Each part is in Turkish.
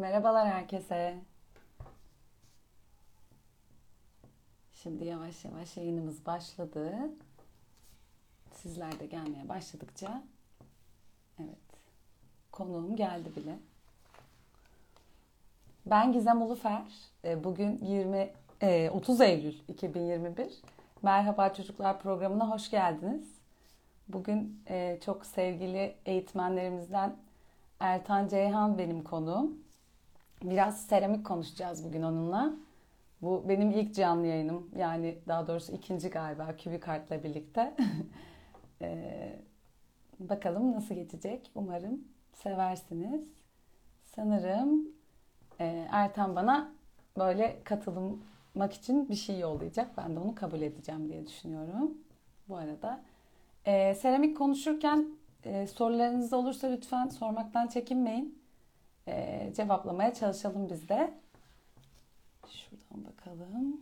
Merhabalar herkese. Şimdi yavaş yavaş yayınımız başladı. Sizler de gelmeye başladıkça evet konuğum geldi bile. Ben Gizem Ulufer. E, Bugün 20 e, 30 Eylül 2021. Merhaba Çocuklar programına hoş geldiniz. Bugün e, çok sevgili eğitmenlerimizden Ertan Ceyhan benim konuğum. Biraz seramik konuşacağız bugün onunla. Bu benim ilk canlı yayınım. Yani daha doğrusu ikinci galiba Kübikart'la birlikte. Ee, bakalım nasıl geçecek. Umarım seversiniz. Sanırım e, Ertan bana böyle katılmak için bir şey yollayacak. Ben de onu kabul edeceğim diye düşünüyorum. Bu arada e, seramik konuşurken e, sorularınız olursa lütfen sormaktan çekinmeyin. E, cevaplamaya çalışalım biz de. Şuradan bakalım.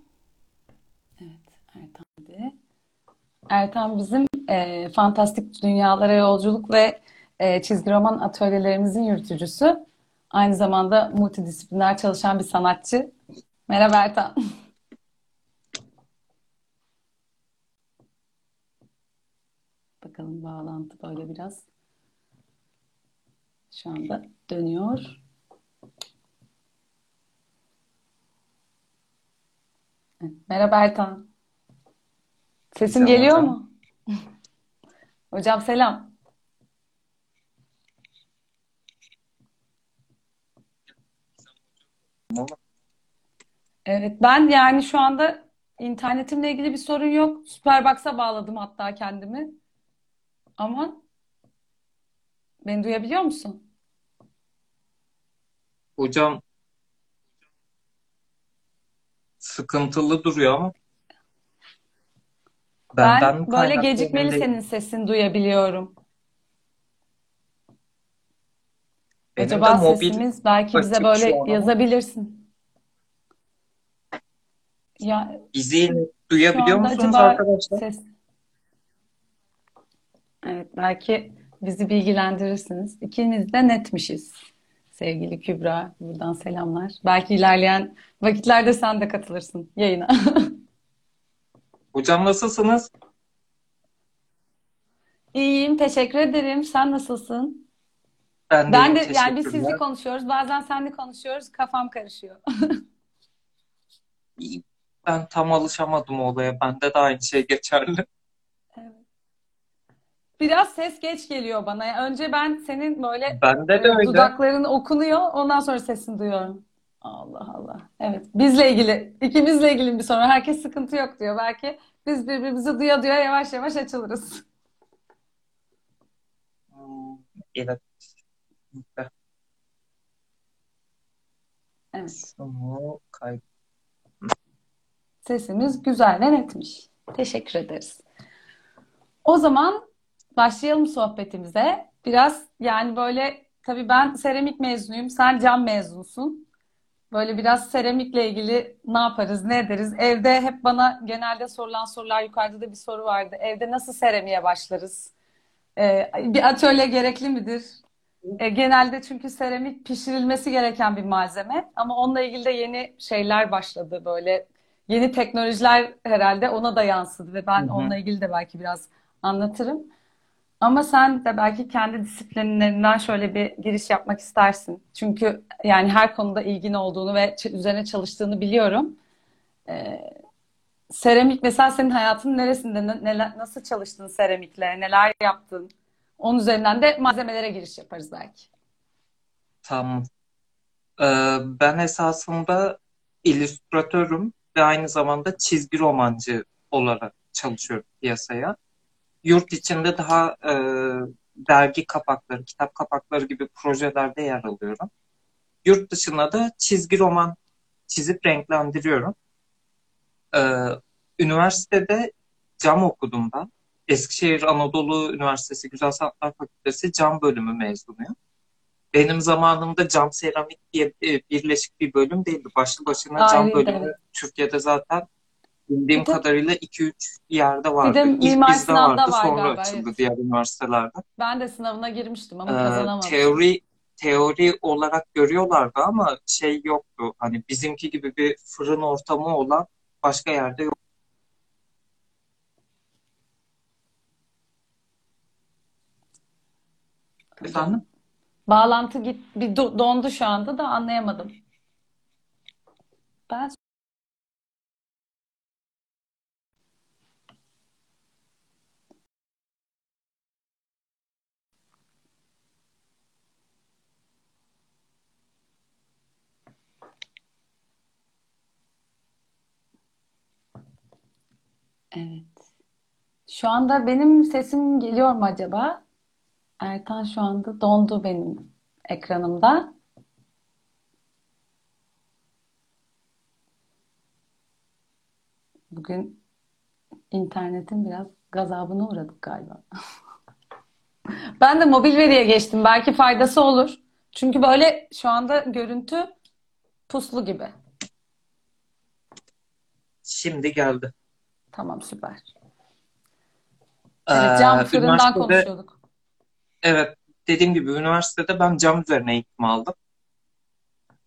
Evet, Ertan dedi. Ertan bizim e, fantastik dünyalara yolculuk ve e, çizgi roman atölyelerimizin yürütücüsü. Aynı zamanda multidisipliner çalışan bir sanatçı. Merhaba Ertan. Bakalım bağlantı böyle biraz şu anda dönüyor. Evet, Merhaba Ertan. Sesim Selam geliyor hocam. mu? Hocam selam. Evet ben yani şu anda internetimle ilgili bir sorun yok. Superbox'a bağladım hatta kendimi. Ama beni duyabiliyor musun? Hocam sıkıntılı duruyor ama benden Ben böyle kaynaklı emin gecikmeli değilim. senin sesini duyabiliyorum. Benim de Acaba mobil sesimiz belki bize açık böyle şu an ama yazabilirsin. Ya bizi şu duyabiliyor anda musunuz acaba arkadaşlar? ses evet belki bizi bilgilendirirsiniz. İkimiz de netmişiz. Sevgili Kübra, buradan selamlar. Belki ilerleyen vakitlerde sen de katılırsın yayına. Hocam nasılsınız? İyiyim, teşekkür ederim. Sen nasılsın? Ben Ben deyim de yani biz teşekkürler. konuşuyoruz, bazen senli konuşuyoruz, kafam karışıyor. Ben tam alışamadım olaya. Bende de aynı şey geçerli. Biraz ses geç geliyor bana. Yani önce ben senin böyle Bende de e, öyle. dudakların okunuyor, ondan sonra sesini duyuyorum. Allah Allah. Evet, bizle ilgili, ikimizle ilgili bir sorun. Herkes sıkıntı yok diyor. Belki biz birbirimizi duya duya yavaş yavaş açılırız. Evet. Evet, sesimiz güzel ve netmiş. Teşekkür ederiz. O zaman başlayalım sohbetimize. Biraz yani böyle tabii ben seramik mezunuyum, sen cam mezunsun. Böyle biraz seramikle ilgili ne yaparız, ne ederiz? Evde hep bana genelde sorulan sorular, yukarıda da bir soru vardı. Evde nasıl seramiğe başlarız? Ee, bir atölye gerekli midir? E, genelde çünkü seramik pişirilmesi gereken bir malzeme ama onunla ilgili de yeni şeyler başladı böyle yeni teknolojiler herhalde ona da yansıdı ve ben hı. onunla ilgili de belki biraz anlatırım. Ama sen de belki kendi disiplinlerinden şöyle bir giriş yapmak istersin. Çünkü yani her konuda ilgin olduğunu ve üzerine çalıştığını biliyorum. E, seramik mesela senin hayatının neresinde, ne- neler, nasıl çalıştın seramikle, neler yaptın? Onun üzerinden de malzemelere giriş yaparız belki. Tamam. Ee, ben esasında illüstratörüm ve aynı zamanda çizgi romancı olarak çalışıyorum piyasaya. Yurt içinde daha e, dergi kapakları, kitap kapakları gibi projelerde yer alıyorum. Yurt dışında da çizgi roman çizip renklendiriyorum. Ee, üniversitede cam okudum ben. Eskişehir Anadolu Üniversitesi Güzel Sanatlar Fakültesi cam bölümü mezunuyum. Benim zamanımda cam seramik diye e, birleşik bir bölüm değildi. Başlı başına cam Ayrıydı bölümü. Türkiye'de zaten bildiğim de kadarıyla 2-3 yerde bir de vardı. İlk Mimar bizde Sinan'da vardı, var sonra galiba açıldı evet. diğer üniversitelerde. Ben de sınavına girmiştim ama Ee, kazanamamıştım. teori teori olarak görüyorlardı ama şey yoktu. Hani bizimki gibi bir fırın ortamı olan başka yerde yok. Efendim? Bağlantı git bir do- dondu şu anda da anlayamadım. Ben evet. Şu anda benim sesim geliyor mu acaba? Erkan şu anda dondu benim ekranımda. Bugün internetin biraz gazabına uğradık galiba. Ben de mobil veriye geçtim. Belki faydası olur. Çünkü böyle şu anda görüntü puslu gibi. Şimdi geldi. Tamam süper. Ee, Evet cam fırından üniversitede konuşuyorduk. evet dediğim gibi üniversitede ben cam üzerine eğitim aldım.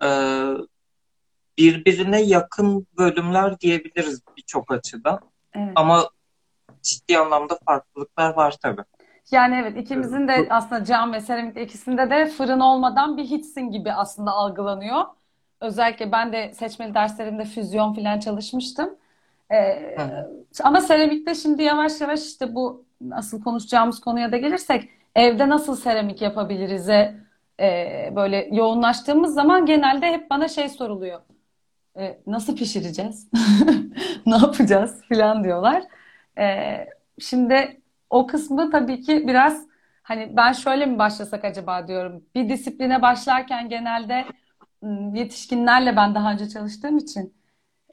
Ee, birbirine yakın bölümler diyebiliriz birçok açıdan. Evet. Ama ciddi anlamda farklılıklar var tabii. Yani evet ikimizin de aslında cam ve seramik ikisinde de fırın olmadan bir hiçsin gibi aslında algılanıyor. Özellikle ben de seçmeli derslerimde füzyon falan çalışmıştım. Ee, ama seramikte şimdi yavaş yavaş işte bu asıl konuşacağımız konuya da gelirsek evde nasıl seramik yapabiliriz'e e, böyle yoğunlaştığımız zaman genelde hep bana şey soruluyor. E, nasıl pişireceğiz? Ne yapacağız filan diyorlar. E, şimdi o kısmı tabii ki biraz hani ben şöyle mi başlasak acaba diyorum. Bir disipline başlarken genelde yetişkinlerle ben daha önce çalıştığım için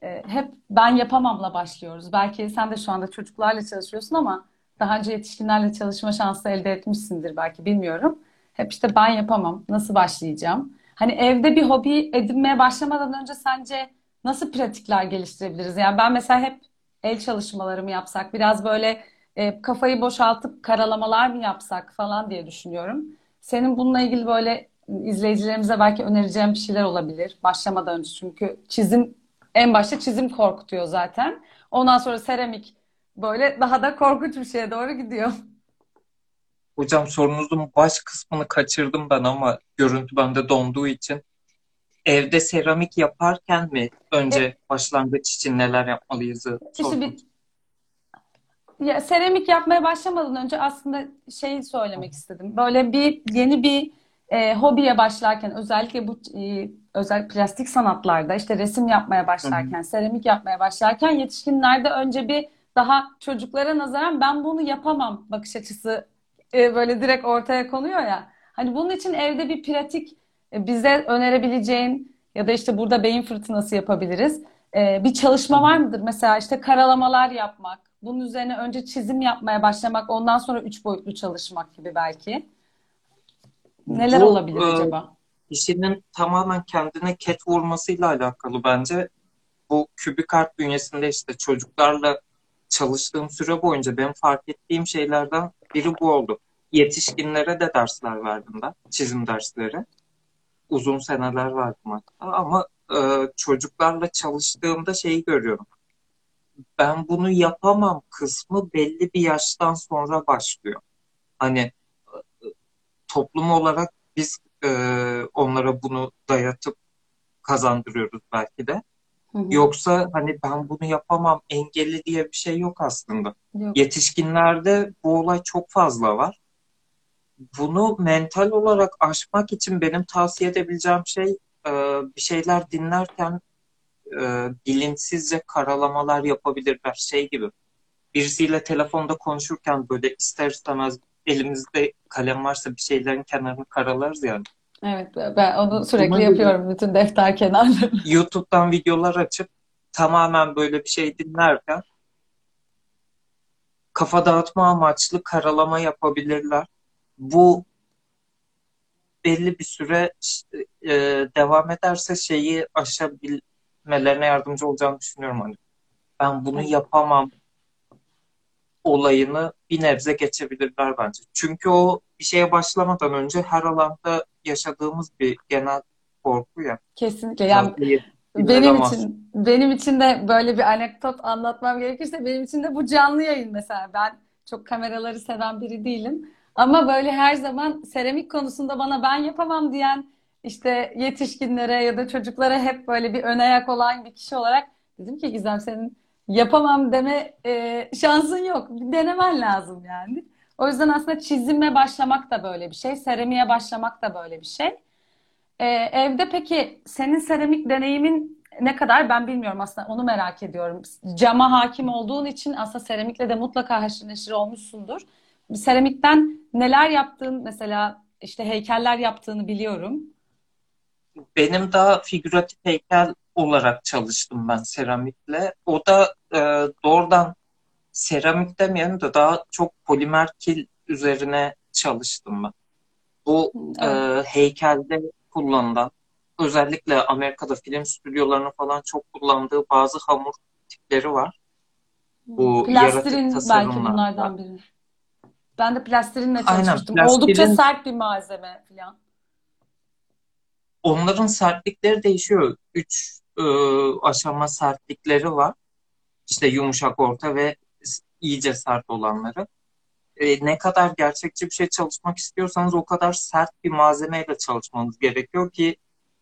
hep ben yapamamla başlıyoruz. Belki sen de şu anda çocuklarla çalışıyorsun ama daha önce yetişkinlerle çalışma şansı elde etmişsindir belki bilmiyorum. Hep işte ben yapamam. Nasıl başlayacağım? Hani evde bir hobi edinmeye başlamadan önce sence nasıl pratikler geliştirebiliriz? Yani ben mesela hep el çalışmaları mı yapsak, biraz böyle e, kafayı boşaltıp karalamalar mı yapsak falan diye düşünüyorum. Senin bununla ilgili böyle izleyicilerimize belki önereceğim bir şeyler olabilir başlamadan önce. Çünkü çizim en başta çizim korkutuyor zaten. Ondan sonra seramik böyle daha da korkunç bir şeye doğru gidiyor. Hocam sorunuzun baş kısmını kaçırdım ben ama görüntü bende donduğu için. Evde seramik yaparken mi E, önce başlangıç için neler yapmalıyızı işte bir. Ya, seramik yapmaya başlamadan önce aslında şey söylemek istedim. Böyle bir yeni bir e, hobiye başlarken özellikle bu e, özel plastik sanatlarda işte resim yapmaya başlarken, seramik yapmaya başlarken yetişkinlerde önce bir daha çocuklara nazaran ben bunu yapamam bakış açısı e, böyle direkt ortaya konuyor ya. Hani bunun için evde bir pratik e, bize önerebileceğin ya da işte burada beyin fırtınası yapabiliriz. E, bir çalışma var mıdır? Mesela işte karalamalar yapmak. Bunun üzerine önce çizim yapmaya başlamak, ondan sonra üç boyutlu çalışmak gibi belki. Neler Bu olabilir e, acaba? Kişinin tamamen kendine ket vurmasıyla alakalı bence. Bu kübik art bünyesinde işte çocuklarla çalıştığım süre boyunca benim fark ettiğim şeylerden biri bu oldu. Yetişkinlere de dersler verdim ben, çizim dersleri. Uzun seneler verdim hatta ama e, çocuklarla çalıştığımda şeyi görüyorum. Ben bunu yapamam kısmı belli bir yaştan sonra başlıyor. Hani toplum olarak biz e, onlara bunu dayatıp kazandırıyoruz belki de. Hı hı. Yoksa hani ben bunu yapamam engelli diye bir şey yok aslında. Yok. Yetişkinlerde bu olay çok fazla var. Bunu mental olarak aşmak için benim tavsiye edebileceğim şey e, bir şeyler dinlerken e, bilinçsizce karalamalar yapabilirler. Şey gibi birisiyle telefonda konuşurken böyle ister istemez elimizde kalem varsa bir şeylerin kenarını karalarız yani. Evet, ben onu sürekli gibi yapıyorum bütün defter kenarlarını. YouTube'dan videolar açıp tamamen böyle bir şey dinlerken kafa dağıtma amaçlı karalama yapabilirler. Bu belli bir süre e, devam ederse şeyi aşabilmelerine yardımcı olacağını düşünüyorum hani. Ben bunu yapamam olayını bir nebze geçebilirler bence. Çünkü o bir şeye başlamadan önce her alanda yaşadığımız bir genel korku ya. Kesinlikle. Yani benim için benim için de böyle bir anekdot anlatmam gerekirse benim için de bu canlı yayın mesela. Ben çok kameraları seven biri değilim. Ama böyle her zaman seramik konusunda bana ben yapamam diyen işte yetişkinlere ya da çocuklara hep böyle bir ön ayak olan bir kişi olarak dedim ki Gizem senin yapamam deme e, şansın yok. Denemen lazım yani. O yüzden aslında çizime başlamak da böyle bir şey. Seramiğe başlamak da böyle bir şey. Ee, evde peki senin seramik deneyimin ne kadar ben bilmiyorum aslında onu merak ediyorum. Cama hakim olduğun için aslında seramikle de mutlaka haşır neşir olmuşsundur. Seramikten neler yaptın mesela işte heykeller yaptığını biliyorum. Benim daha figüratif heykel olarak çalıştım ben seramikle. O da e, doğrudan seramik demeyelim de daha çok polimer kil üzerine çalıştım ben. Bu evet. e, heykelde kullanılan özellikle Amerika'da film stüdyolarının falan çok kullandığı bazı hamur tipleri var. Bu Plastirin belki bunlardan biri. Ben de plastirinle çalışmıştım. Aynen, plastirin... Oldukça sert bir malzeme falan. Onların sertlikleri değişiyor. Üç e, aşama sertlikleri var. İşte yumuşak, orta ve iyice sert olanları. E, ne kadar gerçekçi bir şey çalışmak istiyorsanız o kadar sert bir malzemeyle çalışmanız gerekiyor ki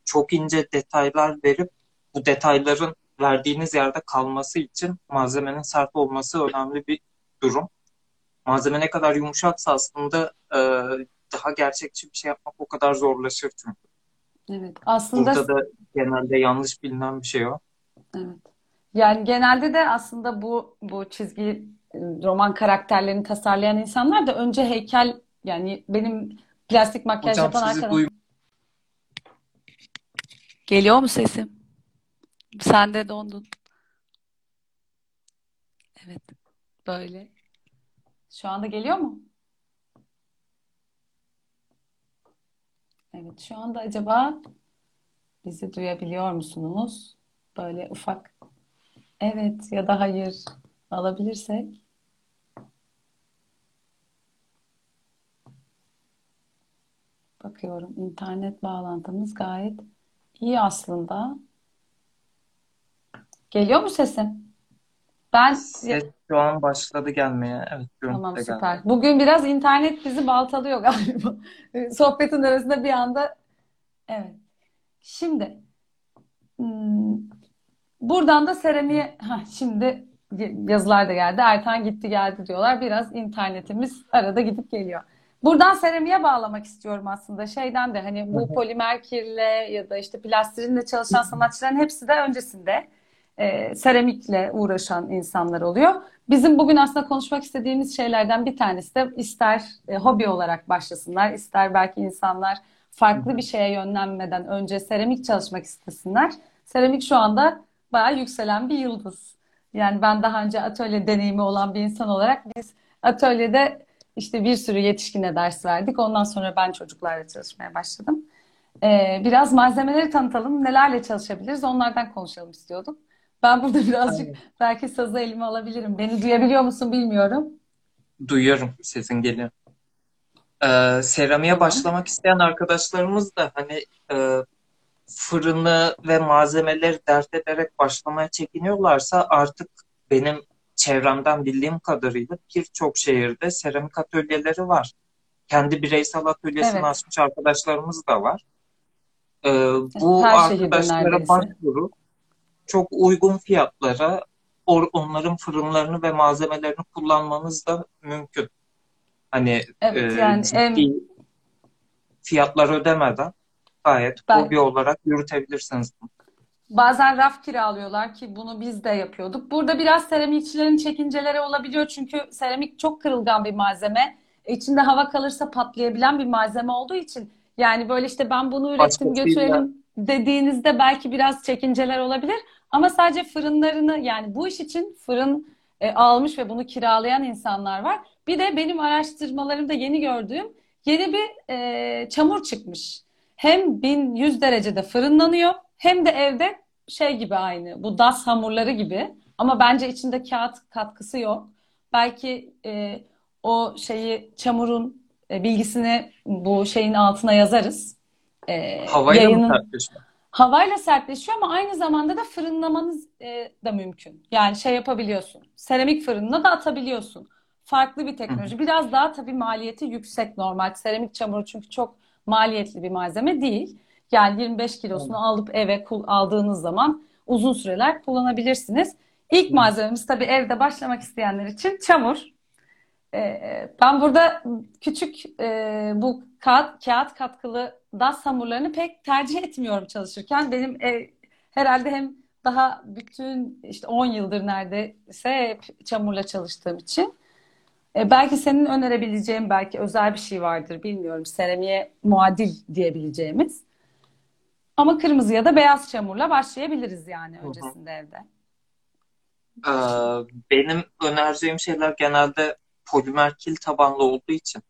çok ince detaylar verip bu detayların verdiğiniz yerde kalması için malzemenin sert olması önemli bir durum. Malzeme ne kadar yumuşaksa aslında e, daha gerçekçi bir şey yapmak o kadar zorlaşır çünkü. Evet. Aslında burada da genelde yanlış bilinen bir şey o. Evet. Yani genelde de aslında bu bu çizgi roman karakterlerini tasarlayan insanlar da önce heykel yani benim plastik makyaj Hocam, yapan arkadaşım. Duy- Geliyor mu sesim? Sen de dondun. Evet. Böyle. Şu anda geliyor mu? Evet. Şu anda acaba bizi duyabiliyor musunuz? Böyle ufak evet ya da hayır alabilirsek. Bakıyorum internet bağlantımız gayet iyi aslında. Geliyor mu sesim? Ben Ses şu an başladı gelmeye. Evet, tamam süper. Geldi. Bugün biraz internet bizi baltalıyor galiba. Sohbetin arasında bir anda evet. Şimdi hmm, buradan da seramiğe ha şimdi yazılar da geldi. Ertan gitti geldi diyorlar. Biraz internetimiz arada gidip geliyor. Buradan seramiğe bağlamak istiyorum aslında. Şeyden de hani bu polimer kirle ya da işte plastirinle çalışan sanatçıların hepsi de öncesinde e, seramikle uğraşan insanlar oluyor. Bizim bugün aslında konuşmak istediğimiz şeylerden bir tanesi de ister e, hobi olarak başlasınlar, ister belki insanlar farklı bir şeye yönlenmeden önce seramik çalışmak istesinler. Seramik şu anda bayağı yükselen bir yıldız. Yani ben daha önce atölye deneyimi olan bir insan olarak biz atölyede işte bir sürü yetişkine ders verdik. Ondan sonra ben çocuklarla çalışmaya başladım. Ee, biraz malzemeleri tanıtalım. Nelerle çalışabiliriz? Onlardan konuşalım istiyordum. Ben burada birazcık Aynen. belki sazı elime alabilirim. Beni duyabiliyor musun bilmiyorum. Duyuyorum. Sesin geliyor. Ee, seramiğe başlamak isteyen arkadaşlarımız da hani e, fırını ve malzemeleri dert ederek başlamaya çekiniyorlarsa artık benim çevremden bildiğim kadarıyla birçok şehirde seramik atölyeleri var. Kendi bireysel atölyesini evet. açmış arkadaşlarımız da var. Ee, bu Her arkadaşlara başvurup çok uygun fiyatlara or, onların fırınlarını ve malzemelerini kullanmanız da mümkün. Hani evet, e, yani ciddi em... fiyatlar ödemeden gayet ben... hobi olarak yürütebilirsiniz. Bazen raf kiralıyorlar ki bunu biz de yapıyorduk. Burada biraz seramikçilerin çekinceleri olabiliyor çünkü seramik çok kırılgan bir malzeme. İçinde hava kalırsa patlayabilen bir malzeme olduğu için yani böyle işte ben bunu ürettim götürelim dediğinizde belki biraz çekinceler olabilir. Ama sadece fırınlarını yani bu iş için fırın e, almış ve bunu kiralayan insanlar var. Bir de benim araştırmalarımda yeni gördüğüm yeni bir e, çamur çıkmış. Hem 1100 derecede fırınlanıyor hem de evde şey gibi aynı bu das hamurları gibi ama bence içinde kağıt katkısı yok. belki e, o şeyi çamurun e, bilgisini bu şeyin altına yazarız. E, Havayla mı yayının sertleşiyor? havayla sertleşiyor ama aynı zamanda da fırınlamanız e, da mümkün. Yani şey yapabiliyorsun. Seramik fırınına da atabiliyorsun. Farklı bir teknoloji. Biraz daha tabii maliyeti yüksek normal. Seramik çamuru çünkü çok maliyetli bir malzeme değil. Yani 25 kilosunu alıp eve aldığınız zaman uzun süreler kullanabilirsiniz. İlk malzememiz tabii evde başlamak isteyenler için çamur. Ee, ben burada küçük e, bu kağıt, kağıt katkılı DAS hamurlarını pek tercih etmiyorum çalışırken. Benim e, herhalde hem daha bütün işte 10 yıldır neredeyse hep çamurla çalıştığım için. E, belki senin önerebileceğin belki özel bir şey vardır bilmiyorum. Seramiğe muadil diyebileceğimiz. Ama kırmızı ya da beyaz çamurla başlayabiliriz yani öncesinde evde. Ee, benim önereceğim şeyler genelde polimer kil tabanlı olduğu için.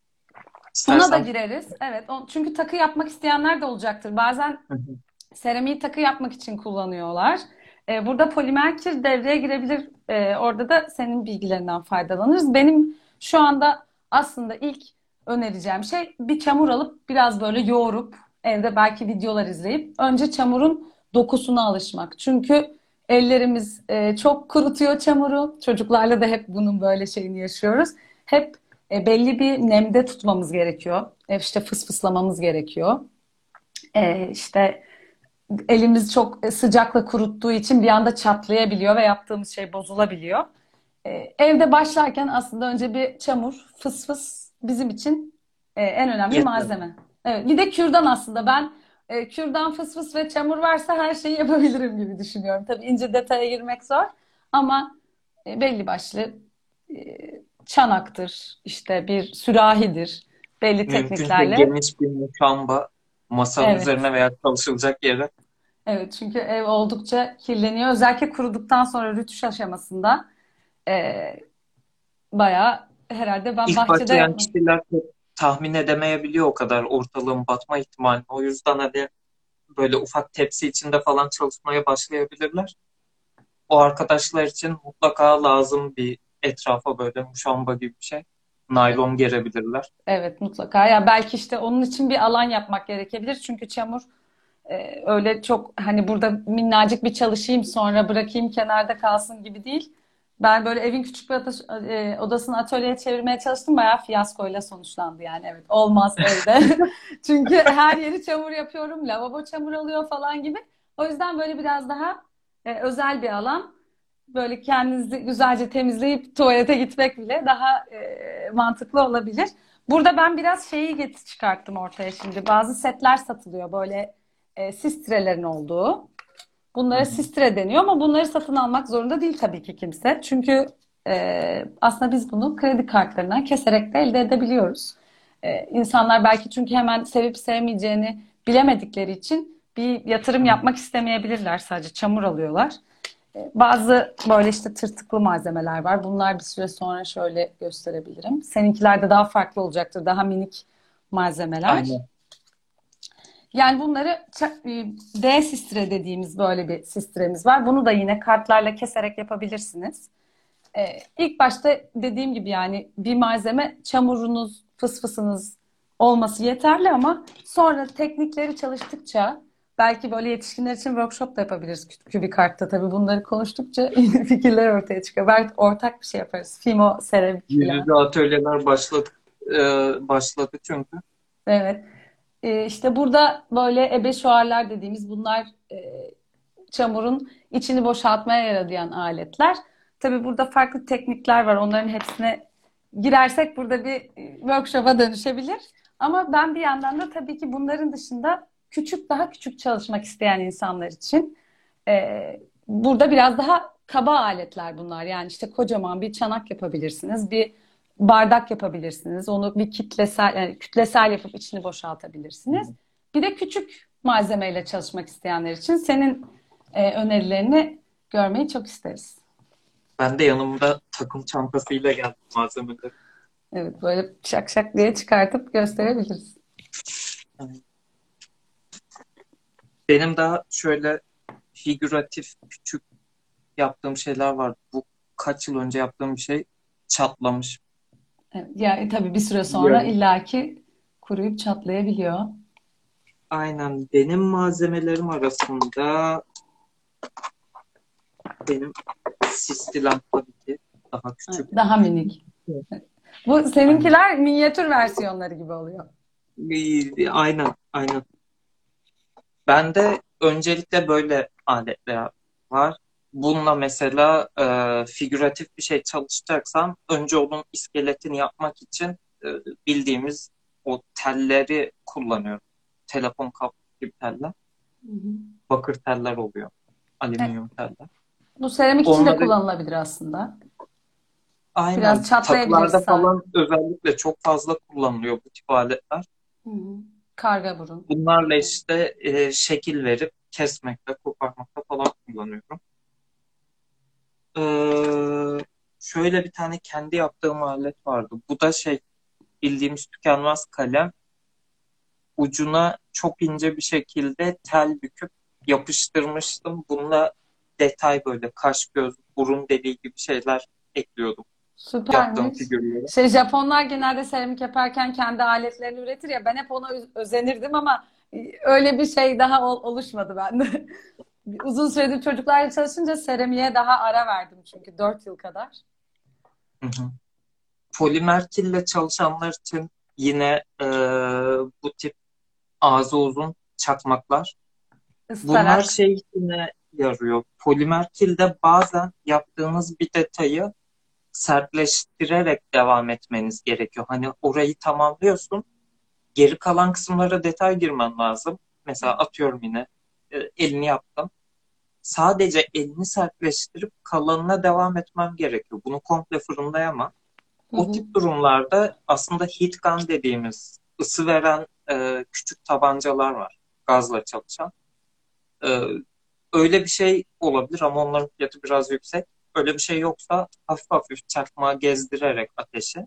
Ona da İstersen gireriz. Evet. Çünkü takı yapmak isteyenler de olacaktır. Bazen Hı hı. seramiği takı yapmak için kullanıyorlar. Ee, burada polimer kir devreye girebilir. Ee, orada da senin bilgilerinden faydalanırız. Benim şu anda aslında ilk önereceğim şey bir çamur alıp biraz böyle yoğurup evde belki videolar izleyip önce çamurun dokusuna alışmak. Çünkü ellerimiz e, çok kurutuyor çamuru. Çocuklarla da hep bunun böyle şeyini yaşıyoruz. Hep e, belli bir nemde tutmamız gerekiyor. E, işte fısfıslamamız gerekiyor. E, işte elimiz çok sıcakla kuruttuğu için bir anda çatlayabiliyor ve yaptığımız şey bozulabiliyor. E, evde başlarken aslında önce bir çamur, fıs fıs bizim için e, en önemli yeter. malzeme. Evet, bir de kürdan aslında. Ben e, kürdan, fıs fıs ve çamur varsa her şeyi yapabilirim gibi düşünüyorum. Tabii ince detaya girmek zor ama e, belli başlı e, çanaktır, işte bir sürahidir, belli Mümkünse tekniklerle. geniş bir muşamba masanın Evet. üzerine veya çalışılacak yere. Evet çünkü ev oldukça kirleniyor. Özellikle kuruduktan sonra rütüş aşamasında e, bayağı herhalde ben İlk bahçede başlayan kişiler tahmin edemeyebiliyor o kadar ortalığın batma ihtimalini. O yüzden hani böyle ufak tepsi içinde falan çalışmaya başlayabilirler. O arkadaşlar için mutlaka lazım bir etrafa böyle muşamba gibi bir şey. Naylon gerebilirler. Evet mutlaka. Ya belki işte onun için bir alan yapmak gerekebilir. Çünkü çamur e, öyle çok hani burada minnacık bir çalışayım sonra bırakayım kenarda kalsın gibi değil. Ben böyle evin küçük bir ata- e, odasını atölyeye çevirmeye çalıştım. Bayağı fiyaskoyla sonuçlandı yani. Evet olmaz evde. Çünkü her yeri çamur yapıyorum. Lavabo çamur alıyor falan gibi. O yüzden böyle biraz daha e, özel bir alan. Böyle kendinizi güzelce temizleyip tuvalete gitmek bile daha e, mantıklı olabilir. Burada ben biraz şeyi get çıkarttım ortaya şimdi. Bazı setler satılıyor böyle e, sistrelerin olduğu. Bunlara hı. sistre deniyor ama bunları satın almak zorunda değil tabii ki kimse. Çünkü e, aslında biz bunu kredi kartlarından keserek de elde edebiliyoruz. E, insanlar belki çünkü hemen sevip sevmeyeceğini bilemedikleri için bir yatırım yapmak istemeyebilirler. Sadece çamur alıyorlar. E, Bazı böyle işte tırtıklı malzemeler var. Bunlar bir süre sonra şöyle gösterebilirim. Seninkilerde daha farklı olacaktır. Daha minik malzemeler. Aynen. Yani bunları e, D sistre dediğimiz böyle bir sistremiz var. Bunu da yine kartlarla keserek yapabilirsiniz. Ee, ilk başta dediğim gibi yani bir malzeme çamurunuz, fısfısınız olması yeterli ama sonra teknikleri çalıştıkça belki böyle yetişkinler için workshop da yapabiliriz kü- kübik kartta. Tabii bunları konuştukça fikirler ortaya çıkıyor. Belki ortak bir şey yaparız. Fimo, seramik falan. yüze atölyeler başladı, e, başladı çünkü. Evet. Ee, işte burada böyle ebeşuarlar dediğimiz bunlar e, çamurun içini boşaltmaya yarayan aletler. Tabii burada farklı teknikler var. Onların hepsine girersek burada bir e, workshop'a dönüşebilir. Ama ben bir yandan da tabii ki bunların dışında küçük daha küçük çalışmak isteyen insanlar için e, burada biraz daha kaba aletler bunlar. Yani işte kocaman bir çanak yapabilirsiniz, bir bardak yapabilirsiniz, onu bir kitlesel, yani kütlesel yapıp içini boşaltabilirsiniz. Bir de küçük malzemeyle çalışmak isteyenler için senin e, önerilerini görmeyi çok isteriz. Ben de yanımda takım çantasıyla geldim malzemeleri. Evet, böyle şak şak diye çıkartıp gösterebiliriz. Benim daha şöyle figüratif küçük yaptığım şeyler var. Bu kaç yıl önce yaptığım bir şey. çatlamış. Evet, yani tabii bir süre sonra Yani illaki kuruyup çatlayabiliyor. aynen benim malzemelerim arasında benim sistilam tabii ki daha Evet, küçük. Daha minik. Bu Aynen. seninkiler minyatür versiyonları gibi oluyor. Bir- Aynen, aynen. Bende öncelikle böyle aletler var. Bununla mesela e, figüratif bir şey çalışacaksam önce onun iskeletini yapmak için e, bildiğimiz o telleri kullanıyorum. Telefon kablo gibi teller. Hı hı. Bakır teller oluyor. Evet, Alüminyum teller. bu seramik için de kullanılabilir aslında. aynen Biraz çatlayabilir takılarda sağ. falan özellikle çok fazla kullanılıyor bu tip aletler. Hı hı. Karga burun. Bunlarla işte e, şekil verip kesmekte, koparmakta falan kullanıyorum. Ee, şöyle bir tane kendi yaptığım alet vardı. Bu da şey bildiğimiz tükenmez kalem. Ucuna çok ince bir şekilde tel büküp yapıştırmıştım. Bununla detay böyle kaş, göz, burun deliği gibi şeyler ekliyordum Süpermiş. Şey Japonlar genelde seramik yaparken kendi aletlerini üretir ya ben hep ona öz- özenirdim ama öyle bir şey daha ol- oluşmadı bende. Uzun süredir çocuklarla çalışınca seramiğe daha ara verdim çünkü 4 yıl kadar. Hı hı. Polimer kille çalışanlar için yine e, bu tip ağzı uzun çakmaklar. Bunlar Istarak. şey içine yarıyor. Polimer kilde bazen yaptığınız bir detayı sertleştirerek devam etmeniz gerekiyor. Hani orayı tamamlıyorsun. Geri kalan kısımlara detay girmen lazım. Mesela atıyorum yine e, elini yaptım. Sadece elini sertleştirip kalanına devam etmem gerekiyor. Bunu komple fırınlayamam. Hı O hı. tip durumlarda aslında heat gun dediğimiz ısı veren e, küçük tabancalar var. Gazla çalışan. E, öyle bir şey olabilir ama onların fiyatı biraz yüksek. Öyle bir şey yoksa hafif hafif çakmağı gezdirerek ateşi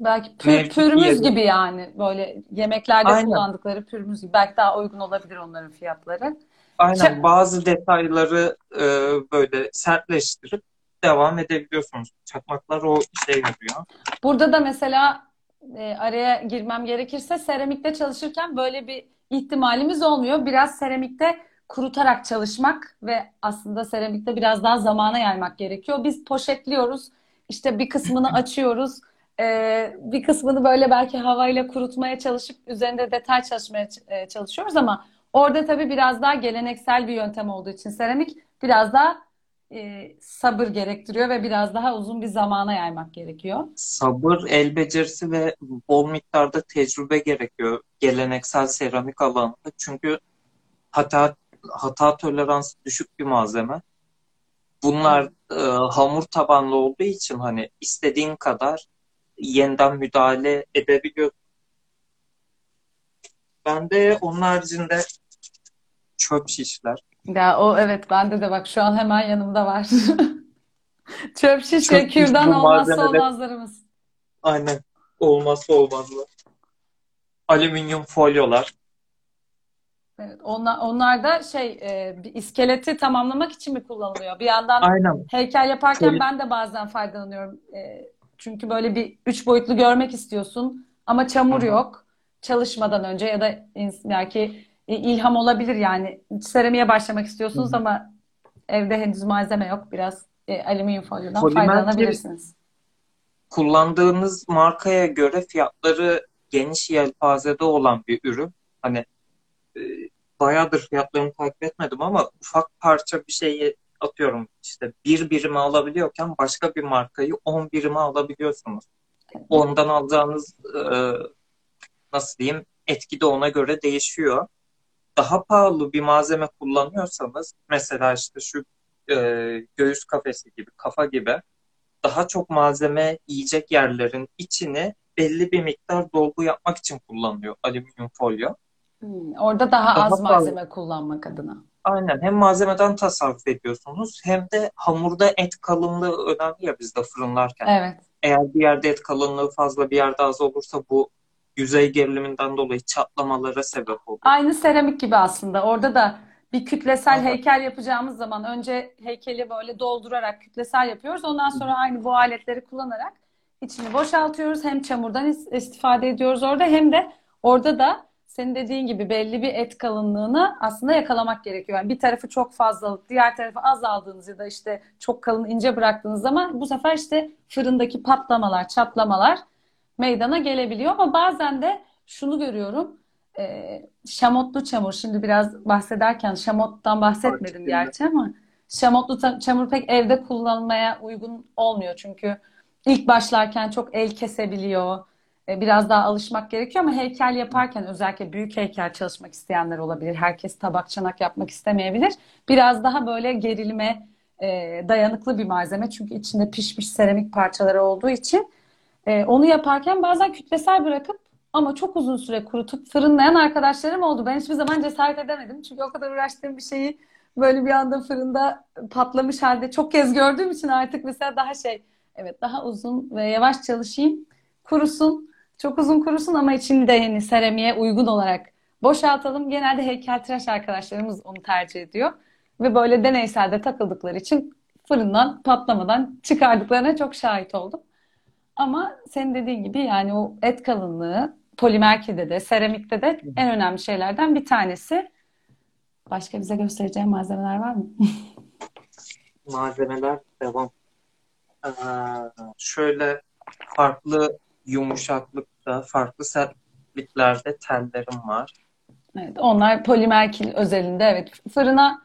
Belki pür, mevcut pürmüz yere. gibi yani böyle yemeklerde Aynen. kullandıkları pürmüz gibi. Belki daha uygun olabilir onların fiyatları. Aynen bazı detayları e, böyle sertleştirip devam edebiliyorsunuz. Çakmaklar o işe yarıyor. Burada da mesela e, araya girmem gerekirse seramikte çalışırken böyle bir ihtimalimiz olmuyor. Biraz seramikte kurutarak çalışmak ve aslında seramikte biraz daha zamana yaymak gerekiyor. Biz poşetliyoruz. İşte bir kısmını açıyoruz. E, bir kısmını böyle belki havayla kurutmaya çalışıp üzerinde detay çalışmaya e, çalışıyoruz ama orada tabii biraz daha geleneksel bir yöntem olduğu için seramik biraz daha e, sabır gerektiriyor ve biraz daha uzun bir zamana yaymak gerekiyor. Sabır, el becerisi ve bol miktarda tecrübe gerekiyor geleneksel seramik alanında. Çünkü hata hata toleransı düşük bir malzeme. Bunlar e, hamur tabanlı olduğu için hani istediğin kadar yeniden müdahale edebiliyorsun. Ben de onun haricinde çöp şişler. Ya o evet bende de bak şu an hemen yanımda var. Çöp şiş ve Çöp şiş kürdan olmazsa malzemeler olmazlarımız. aynen olmazsa olmazlar. Alüminyum folyolar. Evet, onlar, onlar da şey e, bir iskeleti tamamlamak için mi kullanılıyor? Bir yandan Aynen. heykel yaparken Poli- ben de bazen faydalanıyorum. E, çünkü böyle bir üç boyutlu görmek istiyorsun ama çamur Hı hı. yok. Çalışmadan önce ya da belki ilham olabilir yani. Seramiğe başlamak istiyorsunuz hı. ama evde henüz malzeme yok. Biraz e, alüminyum folyodan Polimer faydalanabilirsiniz. kullandığınız markaya göre fiyatları geniş yelpazede olan bir ürün. Hani e, bayağıdır fiyatlarını takip etmedim ama ufak parça bir şeyi atıyorum işte bir birime alabiliyorken başka bir markayı 10 birime alabiliyorsunuz. Ondan alacağınız e, nasıl diyeyim etki de ona göre değişiyor. Daha pahalı bir malzeme kullanıyorsanız mesela işte şu e, göğüs kafesi gibi, kafa gibi daha çok malzeme yiyecek yerlerin içini belli bir miktar dolgu yapmak için kullanılıyor alüminyum folyo. Hmm, orada daha Daha az fazla. malzeme kullanmak adına. Aynen hem malzemeden tasarruf ediyorsunuz hem de hamurda et kalınlığı önemli ya bizde fırınlarken. Evet. Eğer bir yerde et kalınlığı fazla bir yerde az olursa bu yüzey geriliminden dolayı çatlamalara sebep oluyor. Aynı seramik gibi aslında. Orada da bir kütlesel Aynen. heykel yapacağımız zaman önce heykeli böyle doldurarak kütlesel yapıyoruz. Ondan sonra aynı bu aletleri kullanarak içini boşaltıyoruz. Hem çamurdan istifade ediyoruz orada hem de orada da senin dediğin gibi belli bir et kalınlığını aslında yakalamak gerekiyor. Yani bir tarafı çok fazlalık, diğer tarafı az aldığınız ya da işte çok kalın ince bıraktığınız zaman bu sefer işte fırındaki patlamalar, çatlamalar meydana gelebiliyor. Ama bazen de şunu görüyorum. E, şamotlu çamur. Şimdi biraz bahsederken şamottan bahsetmedim gerçi ama şamotlu çamur pek evde kullanılmaya uygun olmuyor. Çünkü ilk başlarken çok el kesebiliyor e, biraz daha alışmak gerekiyor ama heykel yaparken özellikle büyük heykel çalışmak isteyenler olabilir. Herkes tabak çanak yapmak istemeyebilir. Biraz daha böyle gerilime e, dayanıklı bir malzeme. Çünkü içinde pişmiş seramik parçaları olduğu için e, onu yaparken bazen kütlesel bırakıp ama çok uzun süre kurutup fırınlayan arkadaşlarım oldu. Ben hiçbir zaman cesaret edemedim. Çünkü o kadar uğraştığım bir şeyi böyle bir anda fırında patlamış halde çok kez gördüğüm için artık mesela daha şey evet daha uzun ve yavaş çalışayım kurusun çok uzun kurusun ama içini de yani seramiğe uygun olarak boşaltalım. Genelde heykeltıraş arkadaşlarımız onu tercih ediyor. Ve böyle deneyselde takıldıkları için fırından patlamadan çıkardıklarına çok şahit oldum. Ama senin dediğin gibi yani o et kalınlığı polimerkide de seramikte de en önemli şeylerden bir tanesi. Başka bize göstereceğin malzemeler var mı? Malzemeler devam. Ee, şöyle farklı yumuşaklıkta, farklı sertliklerde tellerim var. Evet, onlar polimer kil özelinde evet. Fırına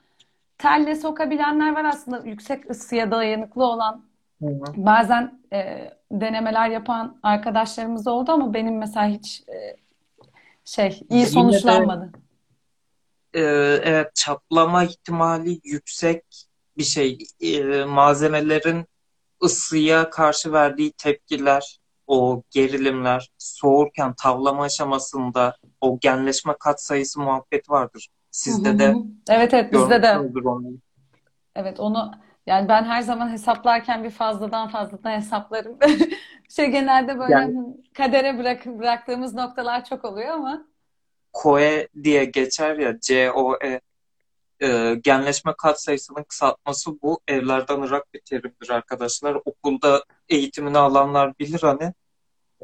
telle sokabilenler var aslında yüksek ısıya dayanıklı olan. Hı hı. Bazen e, denemeler yapan arkadaşlarımız oldu ama benim mesela hiç e, şey iyi sonuçlanmadı. De, e, evet çatlama ihtimali yüksek bir şey. E, malzemelerin ısıya karşı verdiği tepkiler o gerilimler soğurken tavlama aşamasında o genleşme kat sayısı muhabbet vardır. Sizde de Evet evet bizde de. Onu. Evet onu yani ben her zaman hesaplarken bir fazladan fazladan hesaplarım. şey genelde böyle yani, kadere bırak, bıraktığımız noktalar çok oluyor ama. COE diye geçer ya C-O-E e, genleşme katsayısının kısaltması bu. Evlerden ırak bir terimdir arkadaşlar. Okulda eğitimini alanlar bilir hani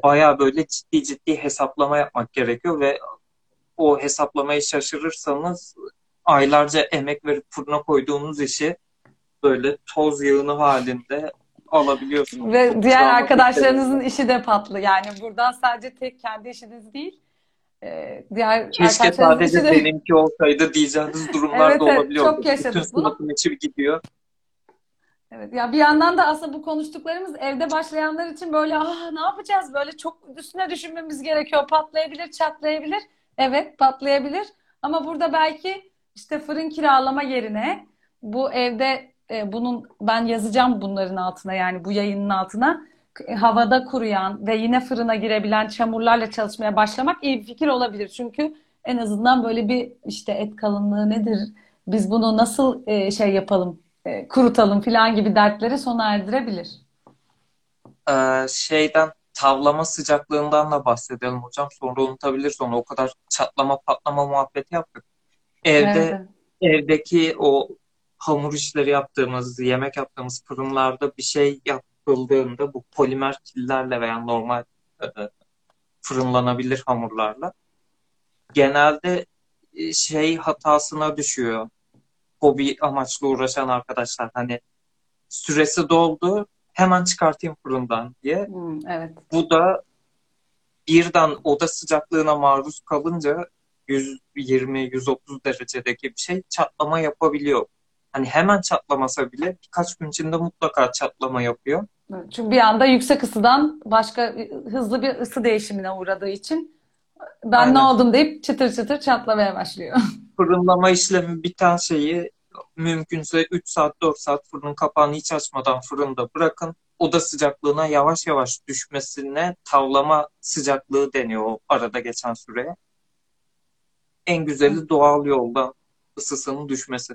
baya böyle ciddi ciddi hesaplama yapmak gerekiyor ve o hesaplamayı şaşırırsanız aylarca emek verip fırına koyduğunuz işi böyle toz yığını halinde alabiliyorsunuz. Ve diğer arkadaşlarınızın işi de patlı. Yani buradan sadece tek kendi işiniz değil ee, diğer Keşke sadece de... benimki olsaydı diyeceğiniz durumlar evet, da olabiliyor. Evet, çok yaşadık Bütün bunu. sınıfın içi gidiyor. Evet ya bir yandan da aslında bu konuştuklarımız evde başlayanlar için böyle ah ne yapacağız böyle çok üstüne düşünmemiz gerekiyor. Patlayabilir, çatlayabilir. Evet patlayabilir ama burada belki işte fırın kiralama yerine bu evde e, bunun ben yazacağım bunların altına yani bu yayının altına havada kuruyan ve yine fırına girebilen çamurlarla çalışmaya başlamak iyi bir fikir olabilir. Çünkü en azından böyle bir işte et kalınlığı nedir? Biz bunu nasıl e, şey yapalım, e, kurutalım falan gibi dertleri sona erdirebilir. Ee, şeyden tavlama sıcaklığından da bahsedelim hocam. Sonra unutabilir sonra o kadar çatlama patlama muhabbeti yaptık. Evde evet. evdeki o hamur işleri yaptığımız, yemek yaptığımız fırınlarda bir şey yap yapıldığında bu polimer killerle veya normal e, fırınlanabilir hamurlarla genelde e, şey hatasına düşüyor. Hobi amaçlı uğraşan arkadaşlar hani süresi doldu hemen çıkartayım fırından diye. Hmm, evet. Bu da birden oda sıcaklığına maruz kalınca 120-130 derecedeki bir şey çatlama yapabiliyor. Hani hemen çatlamasa bile birkaç gün içinde mutlaka çatlama yapıyor. Çünkü bir anda yüksek ısıdan başka hızlı bir ısı değişimine uğradığı için ben Aynen. ne oldum deyip çıtır çıtır çatlamaya başlıyor. Fırınlama işlemi biten şeyi mümkünse 3 saat 4 saat fırının kapağını hiç açmadan fırında bırakın. Oda sıcaklığına yavaş yavaş düşmesine tavlama sıcaklığı deniyor o arada geçen süreye. En güzeli doğal yolda ısısının düşmesi.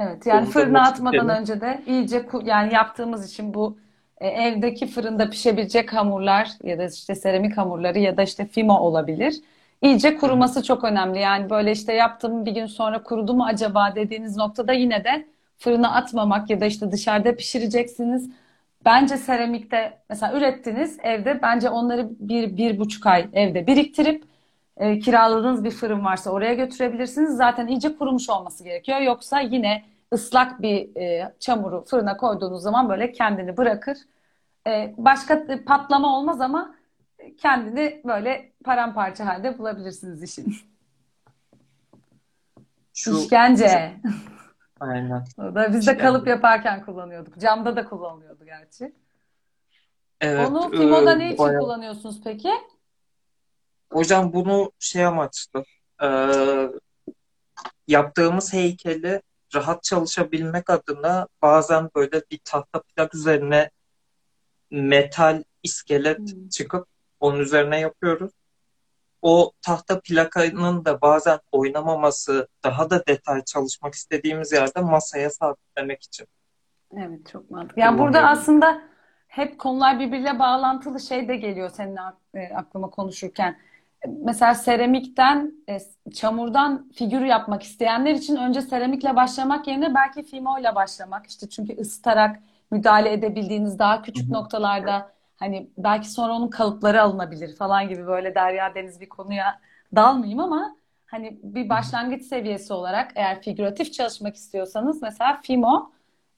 Evet yani fırına atmadan önce de iyice yani yaptığımız için bu e, evdeki fırında pişebilecek hamurlar ya da işte seramik hamurları ya da işte fimo olabilir. İyice kuruması çok önemli. Yani böyle işte yaptım bir gün sonra kurudu mu acaba dediğiniz noktada yine de fırına atmamak ya da işte dışarıda pişireceksiniz. bence seramikte mesela ürettiniz evde bence onları bir, bir buçuk ay evde biriktirip e, kiraladığınız bir fırın varsa oraya götürebilirsiniz. Zaten iyice kurumuş olması gerekiyor. Yoksa yine ıslak bir e, çamuru fırına koyduğunuz zaman böyle kendini bırakır. E, başka patlama olmaz ama kendini böyle paramparça halde bulabilirsiniz işin. Şu, İşkence. aynen. Da biz de kalıp yaparken kullanıyorduk. Camda da kullanılıyordu gerçi. Evet, Onu Fimo'da e, ne için bayağı- kullanıyorsunuz peki? Hocam bunu şey amaçlı e, yaptığımız heykeli rahat çalışabilmek adına bazen böyle bir tahta plak üzerine metal iskelet Hmm. çıkıp onun üzerine yapıyoruz. O tahta plakanın da bazen oynamaması, daha da detay çalışmak istediğimiz yerde masaya sabitlemek için. Evet çok mantıklı. Yani burada aslında hep konular birbiriyle bağlantılı şey de geliyor senin e, aklıma konuşurken. Mesela seramikten, e, çamurdan figür yapmak isteyenler için önce seramikle başlamak yerine belki fimoyla başlamak. İşte çünkü ısıtarak müdahale edebildiğiniz daha küçük noktalarda hani belki sonra onun kalıpları alınabilir falan gibi böyle derya deniz bir konuya dalmayayım ama hani bir başlangıç seviyesi olarak eğer figüratif çalışmak istiyorsanız mesela fimo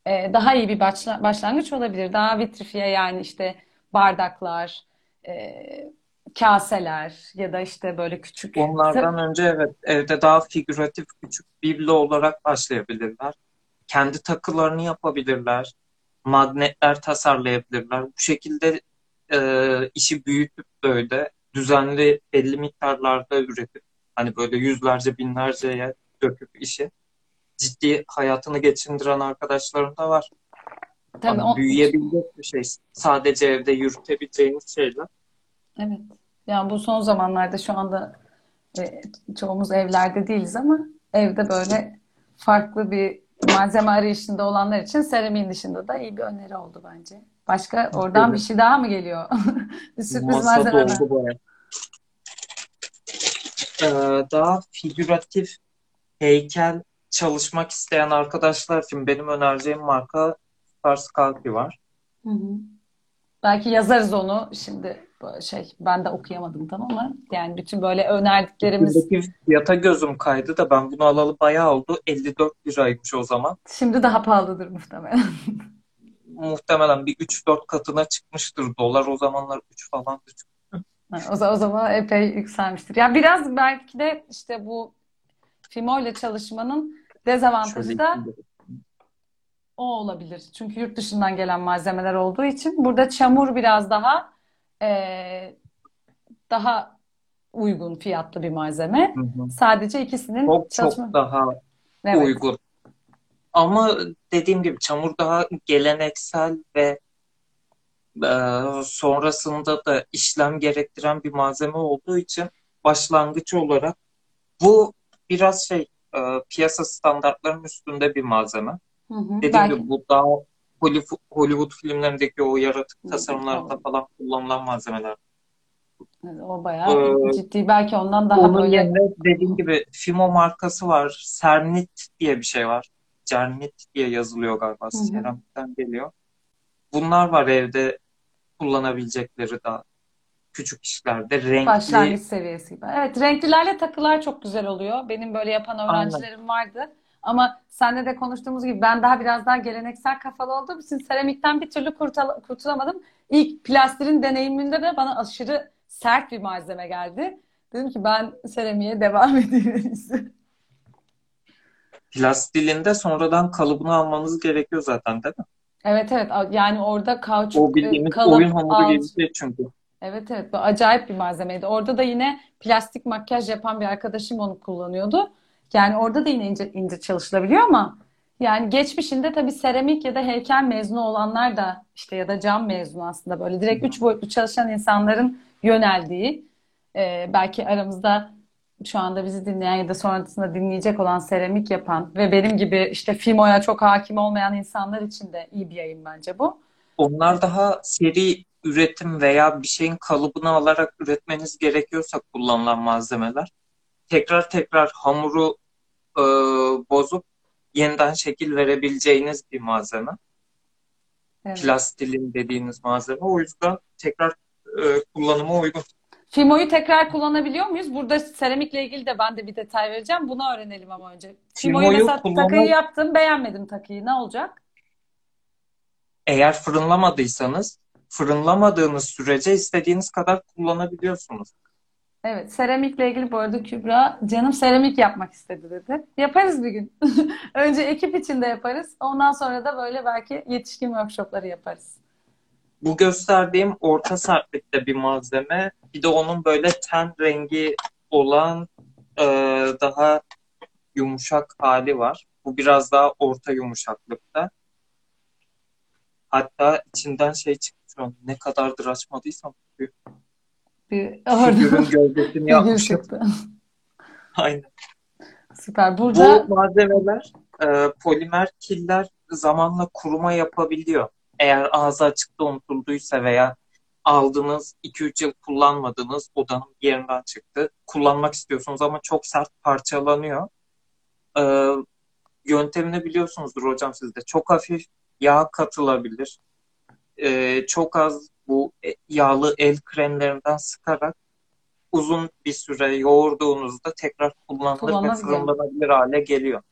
e, daha iyi bir başla- başlangıç olabilir. Daha vitrifiye yani işte bardaklar, e, kaseler ya da işte böyle küçük Onlardan önce evet evde daha figüratif küçük biblo olarak başlayabilirler. Kendi takılarını yapabilirler. Magnetler tasarlayabilirler. Bu şekilde e, işi büyütüp böyle düzenli belli miktarlarda üretip hani böyle yüzlerce binlerceye döküp işi ciddi hayatını geçindiren arkadaşlarım da var. Tabii Hani o- büyüyebilecek bir şey. Sadece evde yürütebileceğiniz şeyler. Evet. Yani bu son zamanlarda şu anda e, çoğumuz evlerde değiliz ama evde böyle farklı bir malzeme arayışında olanlar için seramiğin dışında da iyi bir öneri oldu bence. Başka oradan bir şey daha mı geliyor? Bir sürpriz malzeme baya. Ee, daha figüratif heykel çalışmak isteyen arkadaşlar için benim önereceğim marka Stars var. Hı hı. Belki yazarız onu şimdi şey ben de okuyamadım tam ama yani bütün böyle önerdiklerimiz fiyata gözüm kaydı da ben bunu alalı bayağı oldu. 54 liraymış o zaman. şimdi daha pahalıdır muhtemelen. Muhtemelen bir 3-4 katına çıkmıştır dolar. O zamanlar 3 falandı. Ha, O zaman, o zaman epey yükselmiştir. Ya biraz belki de işte bu Fimo ile çalışmanın dezavantajı Şöyle da. O olabilir. Çünkü yurt dışından gelen malzemeler olduğu için burada çamur biraz daha eee, daha uygun fiyatlı bir malzeme. Hı hı. Sadece ikisinin Çok çalışma. çok daha Evet. uygun. Ama dediğim gibi çamur daha geleneksel ve e, sonrasında da işlem gerektiren bir malzeme olduğu için başlangıç olarak bu biraz şey e, piyasa standartlarının üstünde bir malzeme. Hı hı. Dediğim Belki gibi bu daha Hollywood, Hollywood filmlerindeki o yaratık Hı, doğru. falan kullanılan malzemeler. o bayağı Ee, ciddi. Belki ondan daha Onun böyle yerine dediğim gibi Fimo markası var. Cernit diye bir şey var. Cernit diye yazılıyor galiba. Seramikten geliyor. Bunlar var evde kullanabilecekleri daha küçük işlerde. Renkli. Başlangıç seviyesi gibi. Evet, renklilerle takılar çok güzel oluyor. Benim böyle yapan öğrencilerim vardı. Ama seninle de konuştuğumuz gibi ben daha biraz daha geleneksel kafalı olduğum için seramikten bir türlü kurtul- kurtulamadım. İlk plastirin deneyiminde de bana aşırı sert bir malzeme geldi. Dedim ki ben seramiğe devam edeyim. Plastilinde sonradan kalıbını almanız gerekiyor zaten değil mi? Evet evet yani orada O kauçuk e, bildiğimiz kalıp oyun hamuru alt şey çünkü. Evet evet bu acayip bir malzemeydi. Orada da yine plastik makyaj yapan bir arkadaşım onu kullanıyordu. Yani orada da yine ince, ince çalışılabiliyor ama yani geçmişinde tabii seramik ya da heykel mezunu olanlar da işte ya da cam mezunu aslında böyle direkt üç boyutlu çalışan insanların yöneldiği e, belki aramızda şu anda bizi dinleyen ya da sonrasında dinleyecek olan seramik yapan ve benim gibi işte Fimo'ya çok hakim olmayan insanlar için de iyi bir yayın bence bu. Onlar daha seri üretim veya bir şeyin kalıbını alarak üretmeniz gerekiyorsa kullanılan malzemeler. Tekrar tekrar hamuru e, bozup yeniden şekil verebileceğiniz bir malzeme. Evet. Plastilin dediğiniz malzeme. O yüzden tekrar e, kullanıma uygun. Fimo'yu tekrar kullanabiliyor muyuz? Burada seramikle ilgili de ben de bir detay vereceğim. Bunu öğrenelim ama önce. Fimo'yu, Fimo'yu mesela kullanma... takıyı yaptım, beğenmedim takıyı. Ne olacak? Eğer fırınlamadıysanız, fırınlamadığınız sürece istediğiniz kadar kullanabiliyorsunuz. Evet, seramikle ilgili bu arada Kübra canım seramik yapmak istedi dedi. Yaparız bir gün. Önce ekip içinde yaparız. Ondan sonra da böyle belki yetişkin workshopları yaparız. Bu gösterdiğim orta sertlikte bir malzeme. Bir de onun böyle ten rengi olan e, daha yumuşak hali var. Bu biraz daha orta yumuşaklıkta. Hatta içinden şey an. Ne kadardır açmadıysam bir, bir figürün gövdesini yapmışım. Aynen. Süper. Burada... Bu malzemeler e, polimer killer zamanla kuruma yapabiliyor. Eğer ağzı açıkta unutulduysa veya aldınız 2-3 yıl kullanmadınız odanın yerinden çıktı. Kullanmak istiyorsunuz ama çok sert parçalanıyor. Ee, yöntemini biliyorsunuzdur hocam sizde. Çok hafif yağ katılabilir. Ee, çok az bu e, yağlı el kremlerinden sıkarak uzun bir süre yoğurduğunuzda tekrar kullanılır ve fırınlanabilir hale geliyor.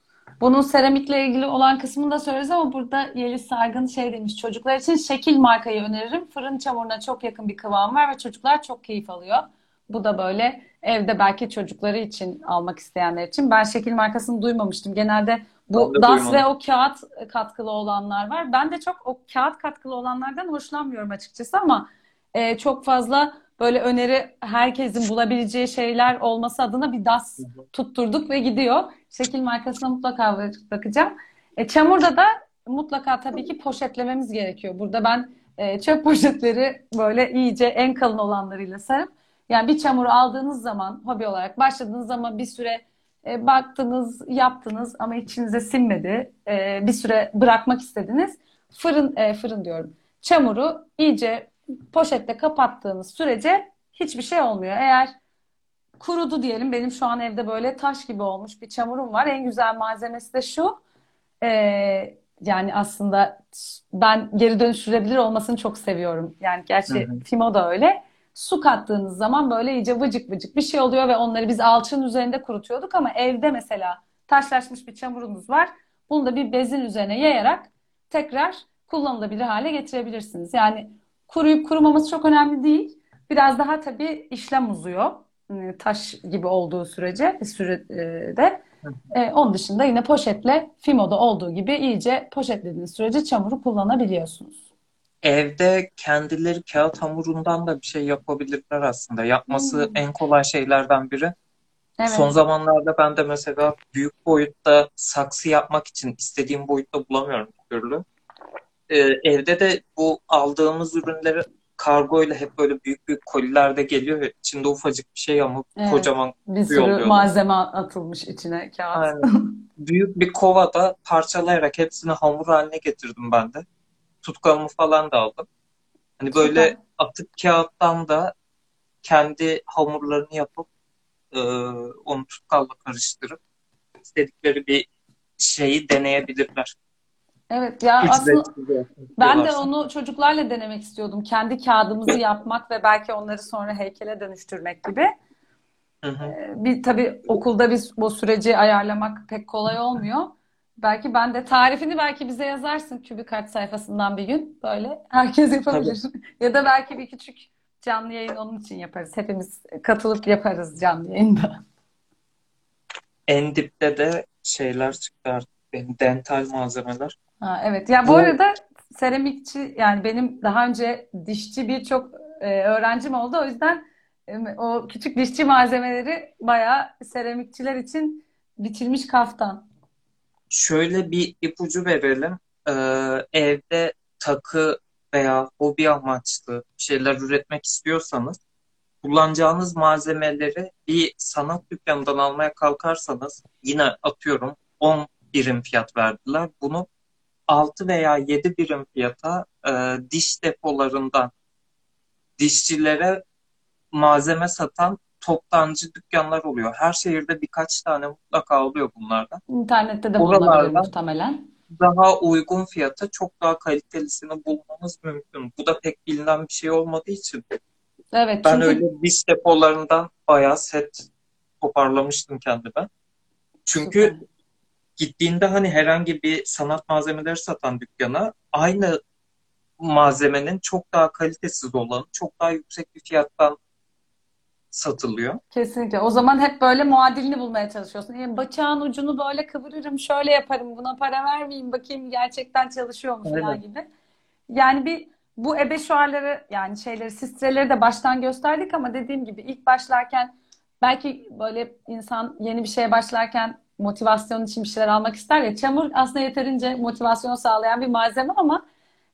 Bunun seramikle ilgili olan kısmını da söyleriz ama burada Yeliz Sargın şey demiş. Çocuklar için şekil markayı öneririm. Fırın çamuruna çok yakın bir kıvam var ve çocuklar çok keyif alıyor. Bu da böyle evde belki çocukları için almak isteyenler için. Ben şekil markasını duymamıştım. Genelde bu DAS ve o kağıt katkılı olanlar var. Ben de çok o kağıt katkılı olanlardan hoşlanmıyorum açıkçası ama e, çok fazla böyle öneri herkesin bulabileceği şeyler olması adına bir DAS tutturduk ve gidiyor. Şekil markasına mutlaka bakacağım. E, çamurda da mutlaka tabii ki poşetlememiz gerekiyor. Burada ben e, çöp poşetleri böyle iyice en kalın olanlarıyla sarıp yani bir çamuru aldığınız zaman hobi olarak başladığınız zaman bir süre e, baktınız, yaptınız ama içinize sinmedi. E, bir süre bırakmak istediniz. Fırın e, fırın diyorum. Çamuru iyice poşette kapattığınız sürece hiçbir şey olmuyor. Eğer kurudu diyelim benim şu an evde böyle taş gibi olmuş bir çamurum var. En güzel malzemesi de şu. E, yani aslında ben geri dönüştürebilir olmasını çok seviyorum. Yani gerçi. Fimo da öyle. Su kattığınız zaman böyle iyice vıcık vıcık bir şey oluyor ve onları biz alçının üzerinde kurutuyorduk ama evde mesela taşlaşmış bir çamurunuz var. Bunu da bir bezin üzerine yayarak tekrar kullanılabilir hale getirebilirsiniz. Yani kuruyup kurumaması çok önemli değil. Biraz daha tabii işlem uzuyor. Hani taş gibi olduğu sürece sürede. E, onun dışında yine poşetle Fimo'da olduğu gibi iyice poşetlediğiniz sürece çamuru kullanabiliyorsunuz. Evde kendileri kağıt hamurundan da bir şey yapabilirler aslında. Yapması hmm. en kolay şeylerden biri. Evet. Son zamanlarda ben de mesela büyük boyutta saksı yapmak için istediğim boyutta bulamıyorum bir türlü. Ee, evde de bu aldığımız ürünleri kargo ile hep böyle büyük büyük kolilerde geliyor ve içinde ufacık bir şey ama evet. kocaman bir sürü yolluyorlar. malzeme atılmış içine kağıt. Aynen. büyük bir kovada parçalayarak hepsini hamur haline getirdim ben de. Tutkalımı falan da aldım. Hani böyle Süper. atık kağıttan da kendi hamurlarını yapıp e, onu tutkalla karıştırıp istedikleri bir şeyi deneyebilirler. Evet ya aslında ben de onu çocuklarla denemek istiyordum. Kendi kağıdımızı yapmak ve belki onları sonra heykele dönüştürmek gibi. Hı hı. Ee, bir tabii okulda biz bu süreci ayarlamak pek kolay olmuyor. Belki ben de tarifini belki bize yazarsın Kübikart sayfasından bir gün. Böyle herkes yapabilir. ya da belki bir küçük canlı yayın onun için yaparız. Hepimiz katılıp yaparız canlı yayında. En dipte de şeyler çıktı artık. Dental malzemeler. Ha, evet. Ya bu, bu arada seramikçi yani benim daha önce dişçi birçok e, öğrencim oldu. O yüzden e, o küçük dişçi malzemeleri bayağı seramikçiler için biçilmiş kaftan. Şöyle bir ipucu verelim. Ee, evde takı veya hobi amaçlı şeyler üretmek istiyorsanız kullanacağınız malzemeleri bir sanat dükkanından almaya kalkarsanız yine atıyorum 10 birim fiyat verdiler. Bunu 6 veya 7 birim fiyata e, diş depolarından dişçilere malzeme satan toptancı dükkanlar oluyor. Her şehirde birkaç tane mutlaka oluyor bunlardan. İnternette de bulunabilir muhtemelen. daha uygun fiyata çok daha kalitelisini bulmanız mümkün. Bu da pek bilinen bir şey olmadığı için. Evet Ben çünkü öyle diş depolarından bayağı set toparlamıştım kendime. Çünkü süper. gittiğinde hani herhangi bir sanat malzemeleri satan dükkana aynı malzemenin çok daha kalitesiz olanı çok daha yüksek bir fiyattan satılıyor. Kesinlikle. O zaman hep böyle muadilini bulmaya çalışıyorsun. Yani bıçağın ucunu böyle kıvırırım, şöyle yaparım, buna para vermeyeyim, bakayım gerçekten çalışıyor mu falan Aynen. gibi. Yani bir bu ebe şuarları yani şeyleri, sistreleri de baştan gösterdik ama dediğim gibi ilk başlarken belki böyle insan yeni bir şeye başlarken motivasyon için bir şeyler almak ister ya. Çamur aslında yeterince motivasyon sağlayan bir malzeme ama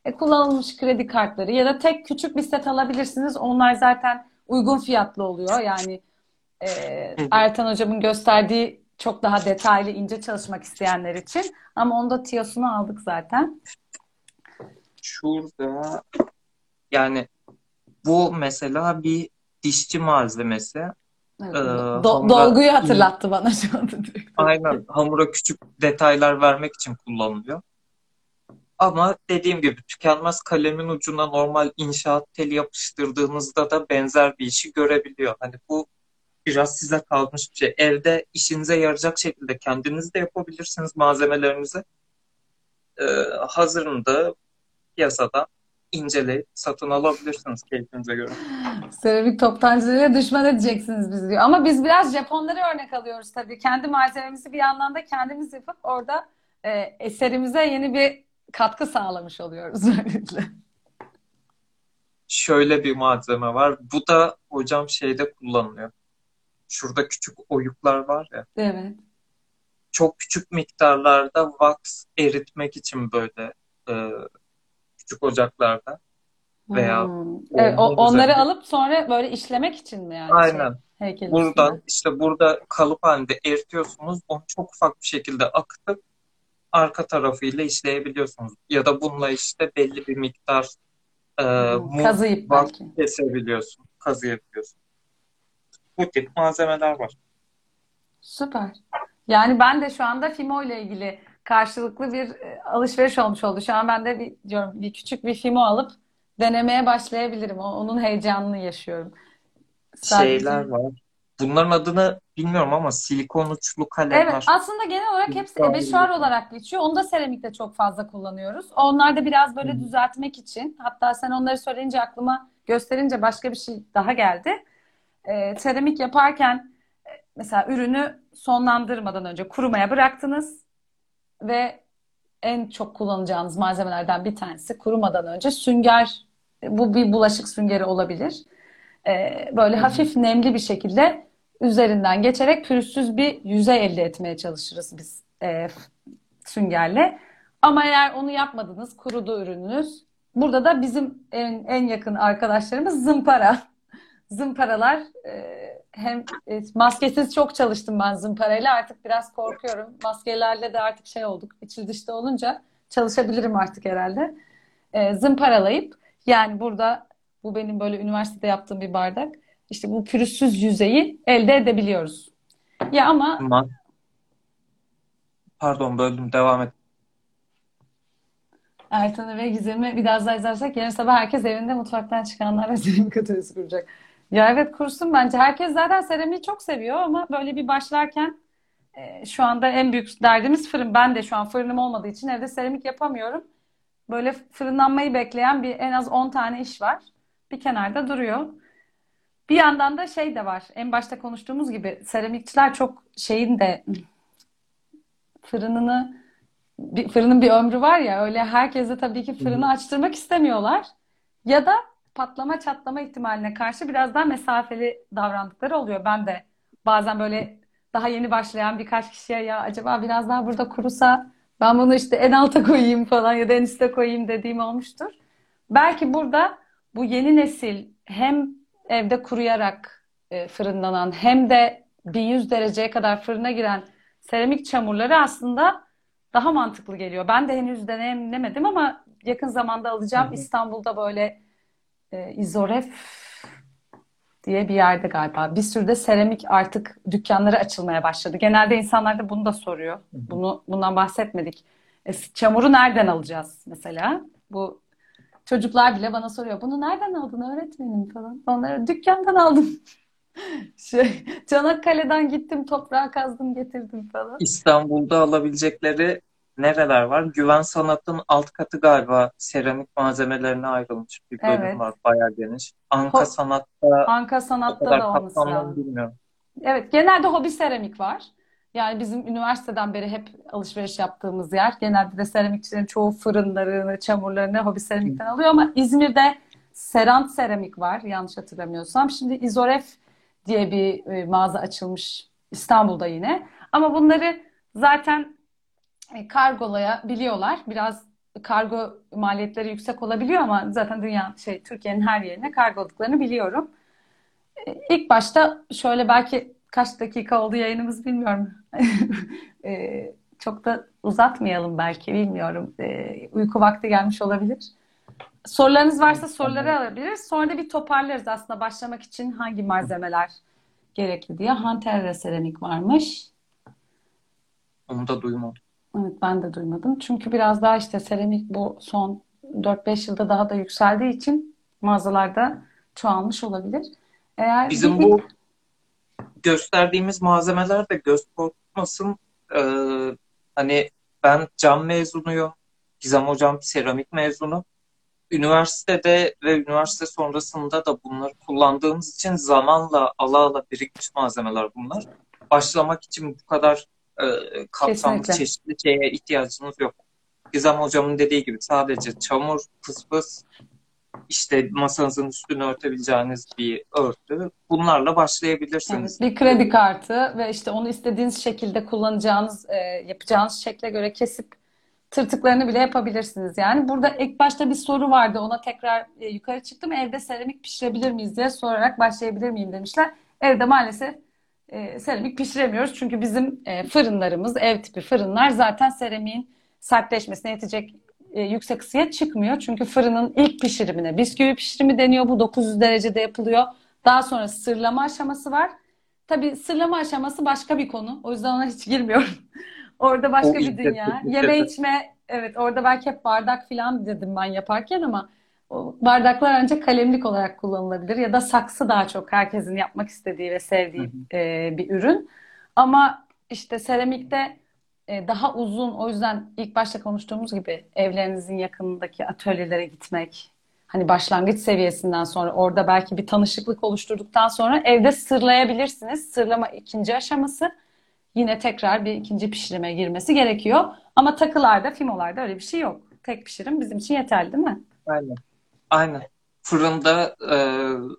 e, kullanılmış kredi kartları ya da tek küçük bir set alabilirsiniz. Onlar zaten uygun fiyatlı oluyor. Yani e. Ertan hocamın gösterdiği çok daha detaylı, ince çalışmak isteyenler için. Ama onda tiyosunu aldık zaten. Şurada yani bu mesela bir dişçi malzemesi. Evet, Ee, do- hamura dolguyu hatırlattı bana şu anda direkt. aynen hamura küçük detaylar vermek için kullanılıyor. Ama dediğim gibi tükenmez kalemin ucuna normal inşaat teli yapıştırdığınızda da benzer bir işi görebiliyor. Hani bu biraz size kalmış bir şey. Evde işinize yarayacak şekilde kendiniz de yapabilirsiniz malzemelerinizi. Ee, hazırını da piyasada inceleyip satın alabilirsiniz keyfinize göre. Seramik toptancılara düşman edeceksiniz biz diyor. Ama biz biraz Japonları örnek alıyoruz tabii. Kendi malzememizi bir yandan da kendimiz yapıp orada e, eserimize yeni bir katkı sağlamış oluyoruz böylelikle. Şöyle bir malzeme var. Bu da hocam şeyde kullanılıyor. Şurada küçük oyuklar var ya. Evet. Çok küçük miktarlarda wax eritmek için böyle e, küçük ocaklarda veya Hmm. Evet, o- onları alıp sonra böyle işlemek için mi yani şey Aynen. heykelin Buradan işte burada kalıp halinde eritiyorsunuz. Onu çok ufak bir şekilde akıtıp arka tarafıyla işleyebiliyorsunuz. Ya da bununla işte belli bir miktar e, Kazıyıp belki. kesebiliyorsun, kazıyabiliyorsun. Bu tip malzemeler var. Süper. Yani ben de şu anda Fimo ile ilgili karşılıklı bir e, alışveriş olmuş oldu. Şu an ben de bir, diyorum, bir küçük bir Fimo alıp denemeye başlayabilirim. Onun heyecanını yaşıyorum. Şeyler Sadece var. Bunların adını bilmiyorum ama silikon uçlu Evet, kalemler. aslında genel olarak hepsi ebeşuar olarak geçiyor. Onu da seramikte çok fazla kullanıyoruz. Onlar da biraz böyle düzeltmek için. Hatta sen onları söyleyince aklıma gösterince başka bir şey daha geldi. Ee, seramik yaparken e, mesela ürünü sonlandırmadan önce kurumaya bıraktınız ve en çok kullanacağınız malzemelerden bir tanesi kurumadan önce sünger. Bu bir bulaşık süngeri olabilir. Ee, böyle hafif nemli bir şekilde üzerinden geçerek pürüzsüz bir yüzey elde etmeye çalışırız biz e, süngerle. Ama eğer onu yapmadınız, kurudu ürününüz. Burada da bizim en, en yakın arkadaşlarımız zımpara. Zımparalar e, hem e, maskesiz çok çalıştım ben zımparayla artık biraz korkuyorum. Maskelerle de artık şey olduk, içi dışta olunca çalışabilirim artık herhalde. E, zımparalayıp yani burada bu benim böyle üniversitede yaptığım bir bardak. İşte bu pürüzsüz yüzeyi elde edebiliyoruz. Ya ama Ma- Pardon böldüm devam et. Ertan'ı ve Gizem'i biraz daha izlersek yarın sabah herkes evinde mutfaktan çıkanlarla seramik atölyesi kuracak. Ya evet kursun bence. Herkes zaten seramiği çok seviyor ama böyle bir başlarken e, şu anda en büyük derdimiz fırın. Ben de şu an fırınım olmadığı için evde seramik yapamıyorum. Böyle fırınlanmayı bekleyen bir en az 10 tane iş var. Bir kenarda duruyor. Bir yandan da şey de var. En başta konuştuğumuz gibi seramikçiler çok şeyin de fırınını bir, fırının bir ömrü var ya öyle herkese tabii ki fırını açtırmak istemiyorlar. Ya da patlama çatlama ihtimaline karşı biraz daha mesafeli davrandıkları oluyor. Ben de bazen böyle daha yeni başlayan birkaç kişiye ya acaba biraz daha burada kurusa ben bunu işte en alta koyayım falan ya da en üste koyayım dediğim olmuştur. Belki burada bu yeni nesil hem evde kuruyarak e, fırınlanan hem de 1100 dereceye kadar fırına giren seramik çamurları aslında daha mantıklı geliyor. Ben de henüz deneyimlemedim ama yakın zamanda alacağım. hı. İstanbul'da böyle e, İzoref diye bir yerde galiba. Bir sürü de seramik artık dükkanları açılmaya başladı. Genelde insanlar da bunu da soruyor. Hı hı. Bunu bundan bahsetmedik. E, çamuru nereden alacağız mesela? Bu çocuklar bile bana soruyor. Bunu nereden aldın öğretmenim falan. Onları dükkandan aldım. Şey, Çanakkale'den gittim toprağa kazdım getirdim falan. İstanbul'da alabilecekleri nereler var? Güven Sanat'ın alt katı galiba seramik malzemelerine ayrılmış bir bölüm Evet. var. Bayağı geniş. Anka Ho- Sanat'ta Anka Sanat'ta da olması lazım. bilmiyorum. Evet, genelde hobi seramik var. Yani bizim üniversiteden beri hep alışveriş yaptığımız yer. Genelde de seramikçilerin çoğu fırınlarını, çamurlarını hobi seramikten alıyor ama İzmir'de Serant Seramik var yanlış hatırlamıyorsam. Şimdi İzoref diye bir e, mağaza açılmış İstanbul'da yine. Ama bunları zaten e, kargolayabiliyorlar. Biraz kargo maliyetleri yüksek olabiliyor ama zaten dünya şey Türkiye'nin her yerine kargoladıklarını biliyorum. E, İlk başta şöyle belki kaç dakika oldu yayınımız bilmiyorum. E, çok da uzatmayalım belki bilmiyorum. E, uyku vakti gelmiş olabilir. Sorularınız varsa soruları alabiliriz. Sonra da bir toparlarız aslında başlamak için hangi malzemeler gerekli diye. Hanterra seramik varmış. Onu da duymadım. Evet ben de duymadım. Çünkü biraz daha işte seramik bu son 4-5 yılda daha da yükseldiği için mağazalarda çoğalmış olabilir. Eğer Bizim bir- bu gösterdiğimiz malzemeler de göz korkutmasın. Ee, hani ben cam mezunuyum. Gizem hocam seramik mezunu. Üniversitede ve üniversite sonrasında da bunları kullandığımız için zamanla ala ala birikmiş malzemeler bunlar. Başlamak için bu kadar e, kapsamlı Kesinlikle. çeşitli şeye ihtiyacınız yok. Gizem hocamın dediği gibi sadece çamur, fıs fıs, işte masanızın üstünü örtebileceğiniz bir örtü. Bunlarla başlayabilirsiniz. Evet, bir kredi kartı ve işte onu istediğiniz şekilde kullanacağınız, e, yapacağınız şekle göre kesip tırtıklarını bile yapabilirsiniz. Yani burada ilk başta bir soru vardı. Ona tekrar e, yukarı çıktım. Evde seramik pişirebilir miyiz diye sorarak başlayabilir miyim demişler. Evde maalesef e, seramik pişiremiyoruz. Çünkü bizim fırınlarımız, ev tipi fırınlar zaten seramiğin sertleşmesine yetecek e, yüksek ısıya çıkmıyor. Çünkü fırının ilk pişirimine bisküvi pişirimi deniyor. Bu 900 derecede yapılıyor. Daha sonra sırlama aşaması var. Tabii sırlama aşaması başka bir konu. O yüzden ona hiç girmiyorum. Orada başka O bir dünya. Yeme içme, evet orada belki hep bardak falan dedim ben yaparken ama o bardaklar ancak kalemlik olarak kullanılabilir ya da saksı daha çok herkesin yapmak istediği ve sevdiği e, bir ürün. Ama işte seramikte daha uzun o yüzden ilk başta konuştuğumuz gibi evlerinizin yakınındaki atölyelere gitmek hani başlangıç seviyesinden sonra orada belki bir tanışıklık oluşturduktan sonra evde sırlayabilirsiniz. Sırlama ikinci aşaması yine tekrar bir ikinci pişirime girmesi gerekiyor. Ama takılarda, fimolarda öyle bir şey yok. Tek pişirim bizim için yeterli değil mi? Aynen. Aynen. Fırında e,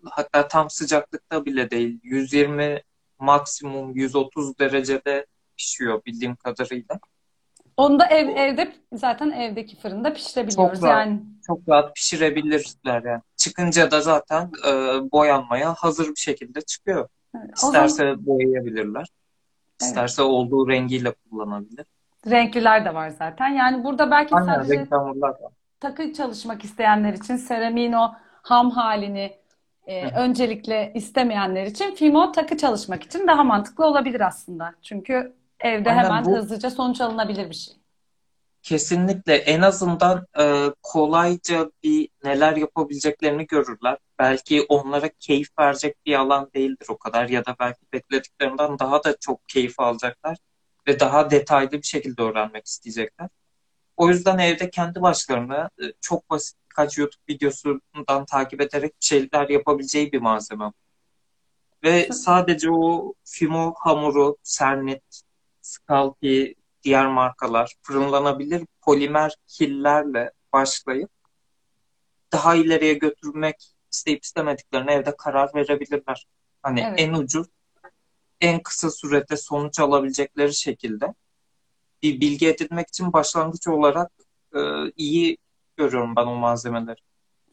hatta tam sıcaklıkta bile değil. 120 maksimum 130 derecede pişiyor bildiğim kadarıyla. Onu da ev, evde zaten evdeki fırında pişirebiliyoruz. Çok rahat. Yani Çok rahat pişirebilirler yani. Çıkınca da zaten e, boyanmaya hazır bir şekilde çıkıyor. o zaman İsterse boyayabilirler. İsterse olduğu rengiyle kullanabilir. renkliler de var zaten. Yani burada belki Aynen sadece takı çalışmak isteyenler için seramiğin o ham halini e, Hı. öncelikle istemeyenler için fimo takı çalışmak için daha mantıklı olabilir aslında. Çünkü evde Aynen, hemen bu- hızlıca sonuç alınabilir bir şey. Kesinlikle en azından e, kolayca bir neler yapabileceklerini görürler. Belki onlara keyif verecek bir alan değildir o kadar ya da belki beklediklerinden daha da çok keyif alacaklar ve daha detaylı bir şekilde öğrenmek isteyecekler. O yüzden evde kendi başlarına e, çok basit birkaç YouTube videosundan takip ederek bir şeyler yapabileceği bir malzeme. Ve sadece o Fimo hamuru, Sernit, Scalpi, diğer markalar fırınlanabilir polimer killerle başlayıp daha ileriye götürmek isteyip istemediklerine evde karar verebilirler. Hani Evet. en ucuz, en kısa sürede sonuç alabilecekleri şekilde bir bilgi edinmek için başlangıç olarak e, iyi görüyorum ben o malzemeleri.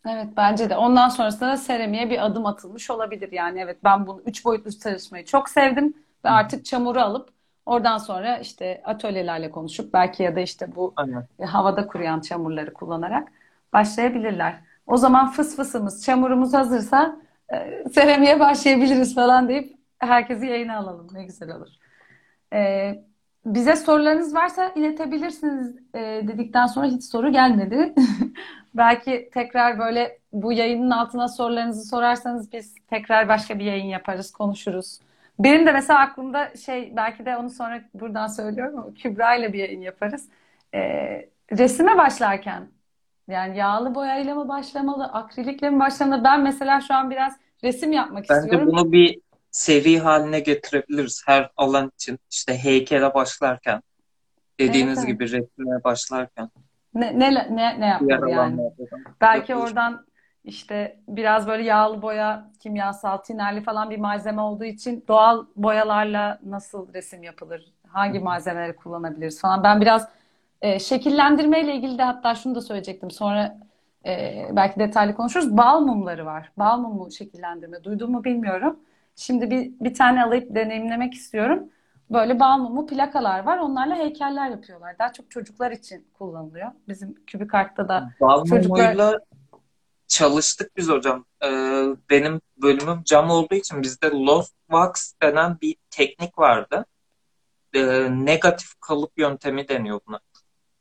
Evet bence de. Ondan sonrasında da seramiğe bir adım atılmış olabilir. Yani evet ben bunu üç boyutlu çalışmayı çok sevdim ve artık çamuru alıp oradan sonra işte atölyelerle konuşup belki ya da işte bu Aynen. e, havada kuruyan çamurları kullanarak başlayabilirler. O zaman fıs fısımız, çamurumuz hazırsa e, seramiğe başlayabiliriz falan deyip herkesi yayına alalım. Ne güzel olur. E, bize sorularınız varsa iletebilirsiniz e, dedikten sonra hiç soru gelmedi. Belki tekrar böyle bu yayının altına sorularınızı sorarsanız biz tekrar başka bir yayın yaparız, konuşuruz. Benim de mesela aklımda şey belki de onu sonra buradan söylüyorum ama Kübra ile bir yayın yaparız. E, resime başlarken yani yağlı boyayla mı başlamalı, akrilikle mi başlamalı? Ben mesela şu an biraz resim yapmak Bence istiyorum. bunu bir seri haline getirebiliriz her alan için. İşte heykele başlarken, dediğiniz Evet, evet. gibi resme başlarken, Ne, ne, ne, ne yapmalı yani? Belki oradan işte biraz böyle yağlı boya, kimyasal, tinerli falan bir malzeme olduğu için doğal boyalarla nasıl resim yapılır? Hangi malzemeleri kullanabiliriz falan. Ben biraz e, şekillendirmeyle ilgili de hatta şunu da söyleyecektim. Sonra e, belki detaylı konuşuruz. Bal mumları var. Bal mumu şekillendirme. Duydun mu bilmiyorum. Şimdi bir, bir tane alıp deneyimlemek istiyorum. Böyle bal mumu plakalar var. Onlarla heykeller yapıyorlar. Daha çok çocuklar için kullanılıyor. Bizim kübik artta da Bal çocuklar mumuyla çalıştık biz hocam. Ee, benim bölümüm cam olduğu için bizde lost wax denen bir teknik vardı. Ee, negatif kalıp yöntemi deniyor buna.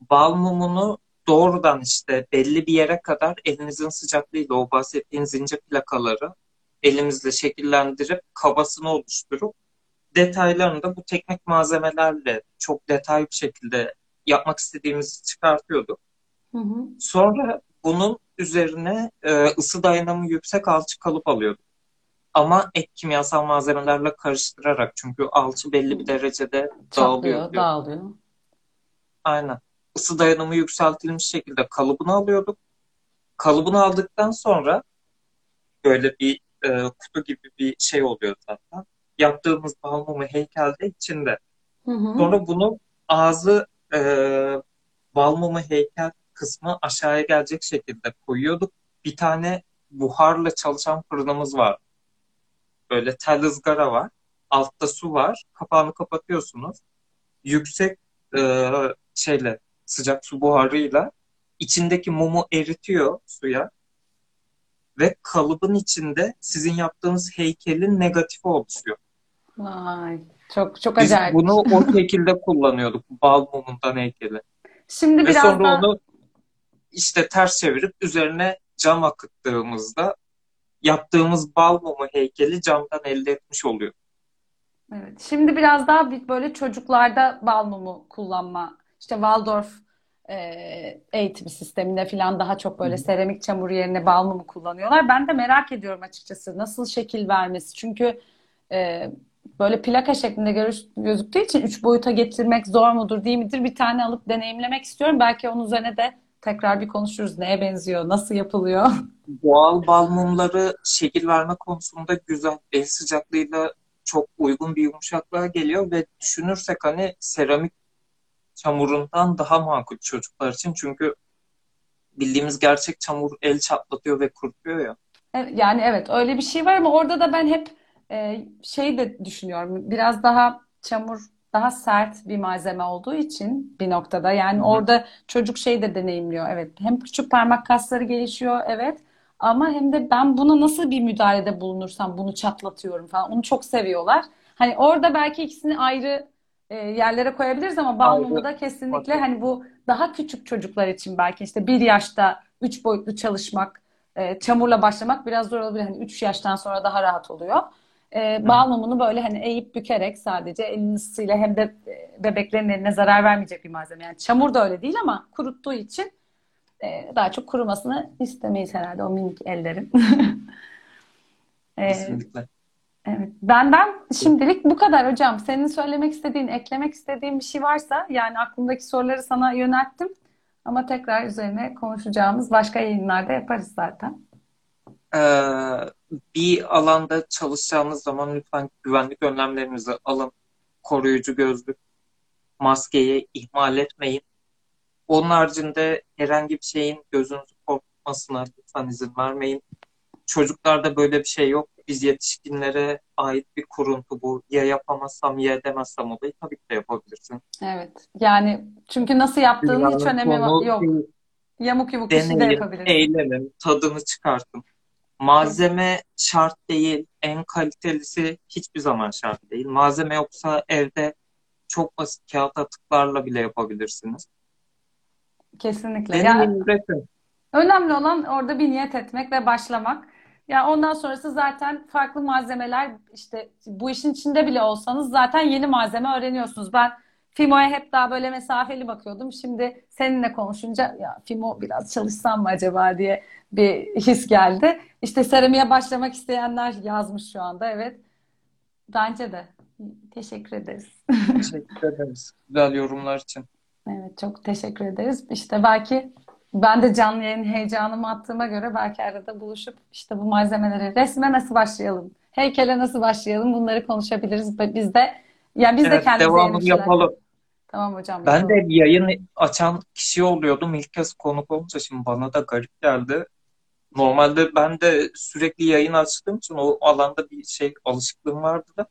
Bal mumunu doğrudan işte belli bir yere kadar elinizin sıcaklığıyla o bahsettiğiniz ince plakaları elimizle şekillendirip kabasını oluşturup detaylarını da bu teknik malzemelerle çok detaylı bir şekilde yapmak istediğimizi çıkartıyorduk. Hı hı. Sonra bunun üzerine e, ısı dayanımı yüksek alçı kalıp alıyorduk. Ama ek kimyasal malzemelerle karıştırarak çünkü alçı belli bir derecede Çatlıyor, dağılıyor. diyor. dağılıyor. Aynen. Isı dayanımı yükseltilmiş şekilde kalıbını alıyorduk. Kalıbını aldıktan sonra böyle bir e, kutu gibi bir şey oluyor zaten. Yaptığımız bal mumu heykelde içinde. Hı hı. Sonra bunu ağzı e, bal mumu heykel kısmı aşağıya gelecek şekilde koyuyorduk. Bir tane buharla çalışan fırınımız var. Böyle tel ızgara var. Altta su var. Kapağını kapatıyorsunuz. Yüksek e, şeyle sıcak su buharıyla içindeki mumu eritiyor suya ve kalıbın içinde sizin yaptığınız heykelin negatifi oluşuyor. Vay, çok çok Biz acayip. bunu o şekilde kullanıyorduk. Bal mumundan heykeli. Şimdi Ve biraz sonra onu işte ters çevirip üzerine cam akıttığımızda yaptığımız bal mumu heykeli camdan elde etmiş oluyor. evet. Şimdi biraz daha bir böyle çocuklarda bal mumu kullanma. İşte Waldorf e, eğitim sisteminde falan daha çok böyle seramik çamur yerine bal mumu kullanıyorlar. Ben de merak ediyorum açıkçası nasıl şekil vermesi. Çünkü e, böyle plaka şeklinde görüş- gözüktüğü için üç boyuta getirmek zor mudur değil midir? Bir tane alıp deneyimlemek istiyorum. Belki onun üzerine de tekrar bir konuşuruz. Neye benziyor, nasıl yapılıyor? Doğal bal mumları şekil verme konusunda güzel, el sıcaklığıyla çok uygun bir yumuşaklığa geliyor ve düşünürsek hani seramik çamurundan daha makul çocuklar için. Çünkü bildiğimiz gerçek çamur el çatlatıyor ve kurutuyor ya. Evet, Yani evet öyle bir şey var ama orada da ben hep e, şey de düşünüyorum. Biraz daha çamur daha sert bir malzeme olduğu için bir noktada yani Hı hı. orada çocuk şey de deneyimliyor. Evet hem küçük parmak kasları gelişiyor evet ama hem de ben buna nasıl bir müdahalede bulunursam bunu çatlatıyorum falan. Onu çok seviyorlar. Hani orada belki ikisini ayrı e, yerlere koyabiliriz ama bal mumu Ayrı da kesinlikle bakın. hani bu daha küçük çocuklar için belki işte bir yaşta üç boyutlu çalışmak e, çamurla başlamak biraz zor olabilir. Hani 3 yaştan sonra daha rahat oluyor. E, Hı bal hı. mumunu böyle hani eğip bükerek sadece elin ısısıyla hem de e, bebeklerin eline zarar vermeyecek bir malzeme. Yani çamur da öyle değil ama kuruttuğu için e, daha çok kurumasını istemeyiz herhalde o minik ellerin. E, Kesinlikle. evet. Benden şimdilik bu kadar hocam. Senin söylemek istediğin, eklemek istediğin bir şey varsa yani aklımdaki soruları sana yönelttim. Ama tekrar üzerine konuşacağımız başka yayınlarda yaparız zaten. Ee, bir alanda çalışacağınız zaman lütfen güvenlik önlemlerinizi alın. Koruyucu gözlük, maskeyi ihmal etmeyin. Onun haricinde herhangi bir şeyin gözünüzü korkutmasına lütfen izin vermeyin. Çocuklarda böyle bir şey yok. Biz yetişkinlere ait bir kuruntu bu. Ya yapamazsam ya edemezsem olayı tabii ki de yapabilirsin. Evet. Yani çünkü nasıl yaptığının hiç önemi yok. Yamuk yumuk bir şey de yapabilirsin. eğlenin, tadını çıkartın. Malzeme şart değil. En kalitelisi hiçbir zaman şart değil. Malzeme yoksa evde çok basit kağıt atıklarla bile yapabilirsiniz. Kesinlikle. Ya, Deneyin, üretin. önemli olan orada bir niyet etmek ve başlamak. Ya ondan sonrası zaten farklı malzemeler işte bu işin içinde bile olsanız zaten yeni malzeme öğreniyorsunuz. Ben Fimo'ya hep daha böyle mesafeli bakıyordum. Şimdi seninle konuşunca ya Fimo biraz çalışsam mı acaba diye bir his geldi. İşte seramiğe başlamak isteyenler yazmış şu anda. Evet. Bence de. Teşekkür ederiz. Teşekkür ederiz. Güzel yorumlar için. Evet, çok teşekkür ederiz. İşte belki ben de canlı yayın heyecanımı attığıma göre belki arada buluşup işte bu malzemeleri resme nasıl başlayalım, heykele nasıl başlayalım bunları konuşabiliriz. Biz de yani biz de Evet, kendimize yeni devamını yapalım. Tamam hocam Ben de bir yayın açan kişi oluyordum. İlk kez konuk olunca şimdi bana da garip geldi. Normalde ben de sürekli yayın açtığım için o alanda bir şey alışıklığım vardı da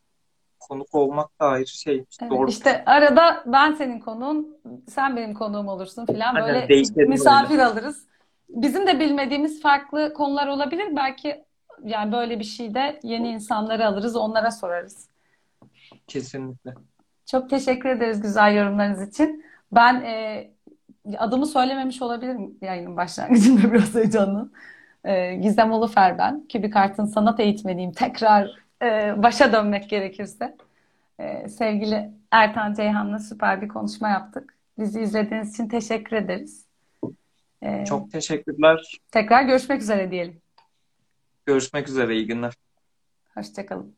konuk olmak da ayrı şeymiş. Evet, Doğru. işte arada ben senin konuğun, sen benim konuğum olursun filan Aynen, böyle değişelim misafir alırız. Bizim de bilmediğimiz farklı konular olabilir. Belki yani böyle bir şeyde yeni insanları alırız, onlara sorarız. Kesinlikle. Çok teşekkür ederiz güzel yorumlarınız için. Ben e, adımı söylememiş olabilirim yayının başlangıcında biraz heyecanlı. E, Gizem Ulufer ben. Kübikart'ın sanat eğitmeniyim. Tekrar e, başa dönmek gerekirse. E, sevgili Ertan Ceyhan'la süper bir konuşma yaptık. Bizi izlediğiniz için teşekkür ederiz. E, Çok teşekkürler. tekrar görüşmek üzere diyelim. Görüşmek üzere. İyi günler. Hoşçakalın.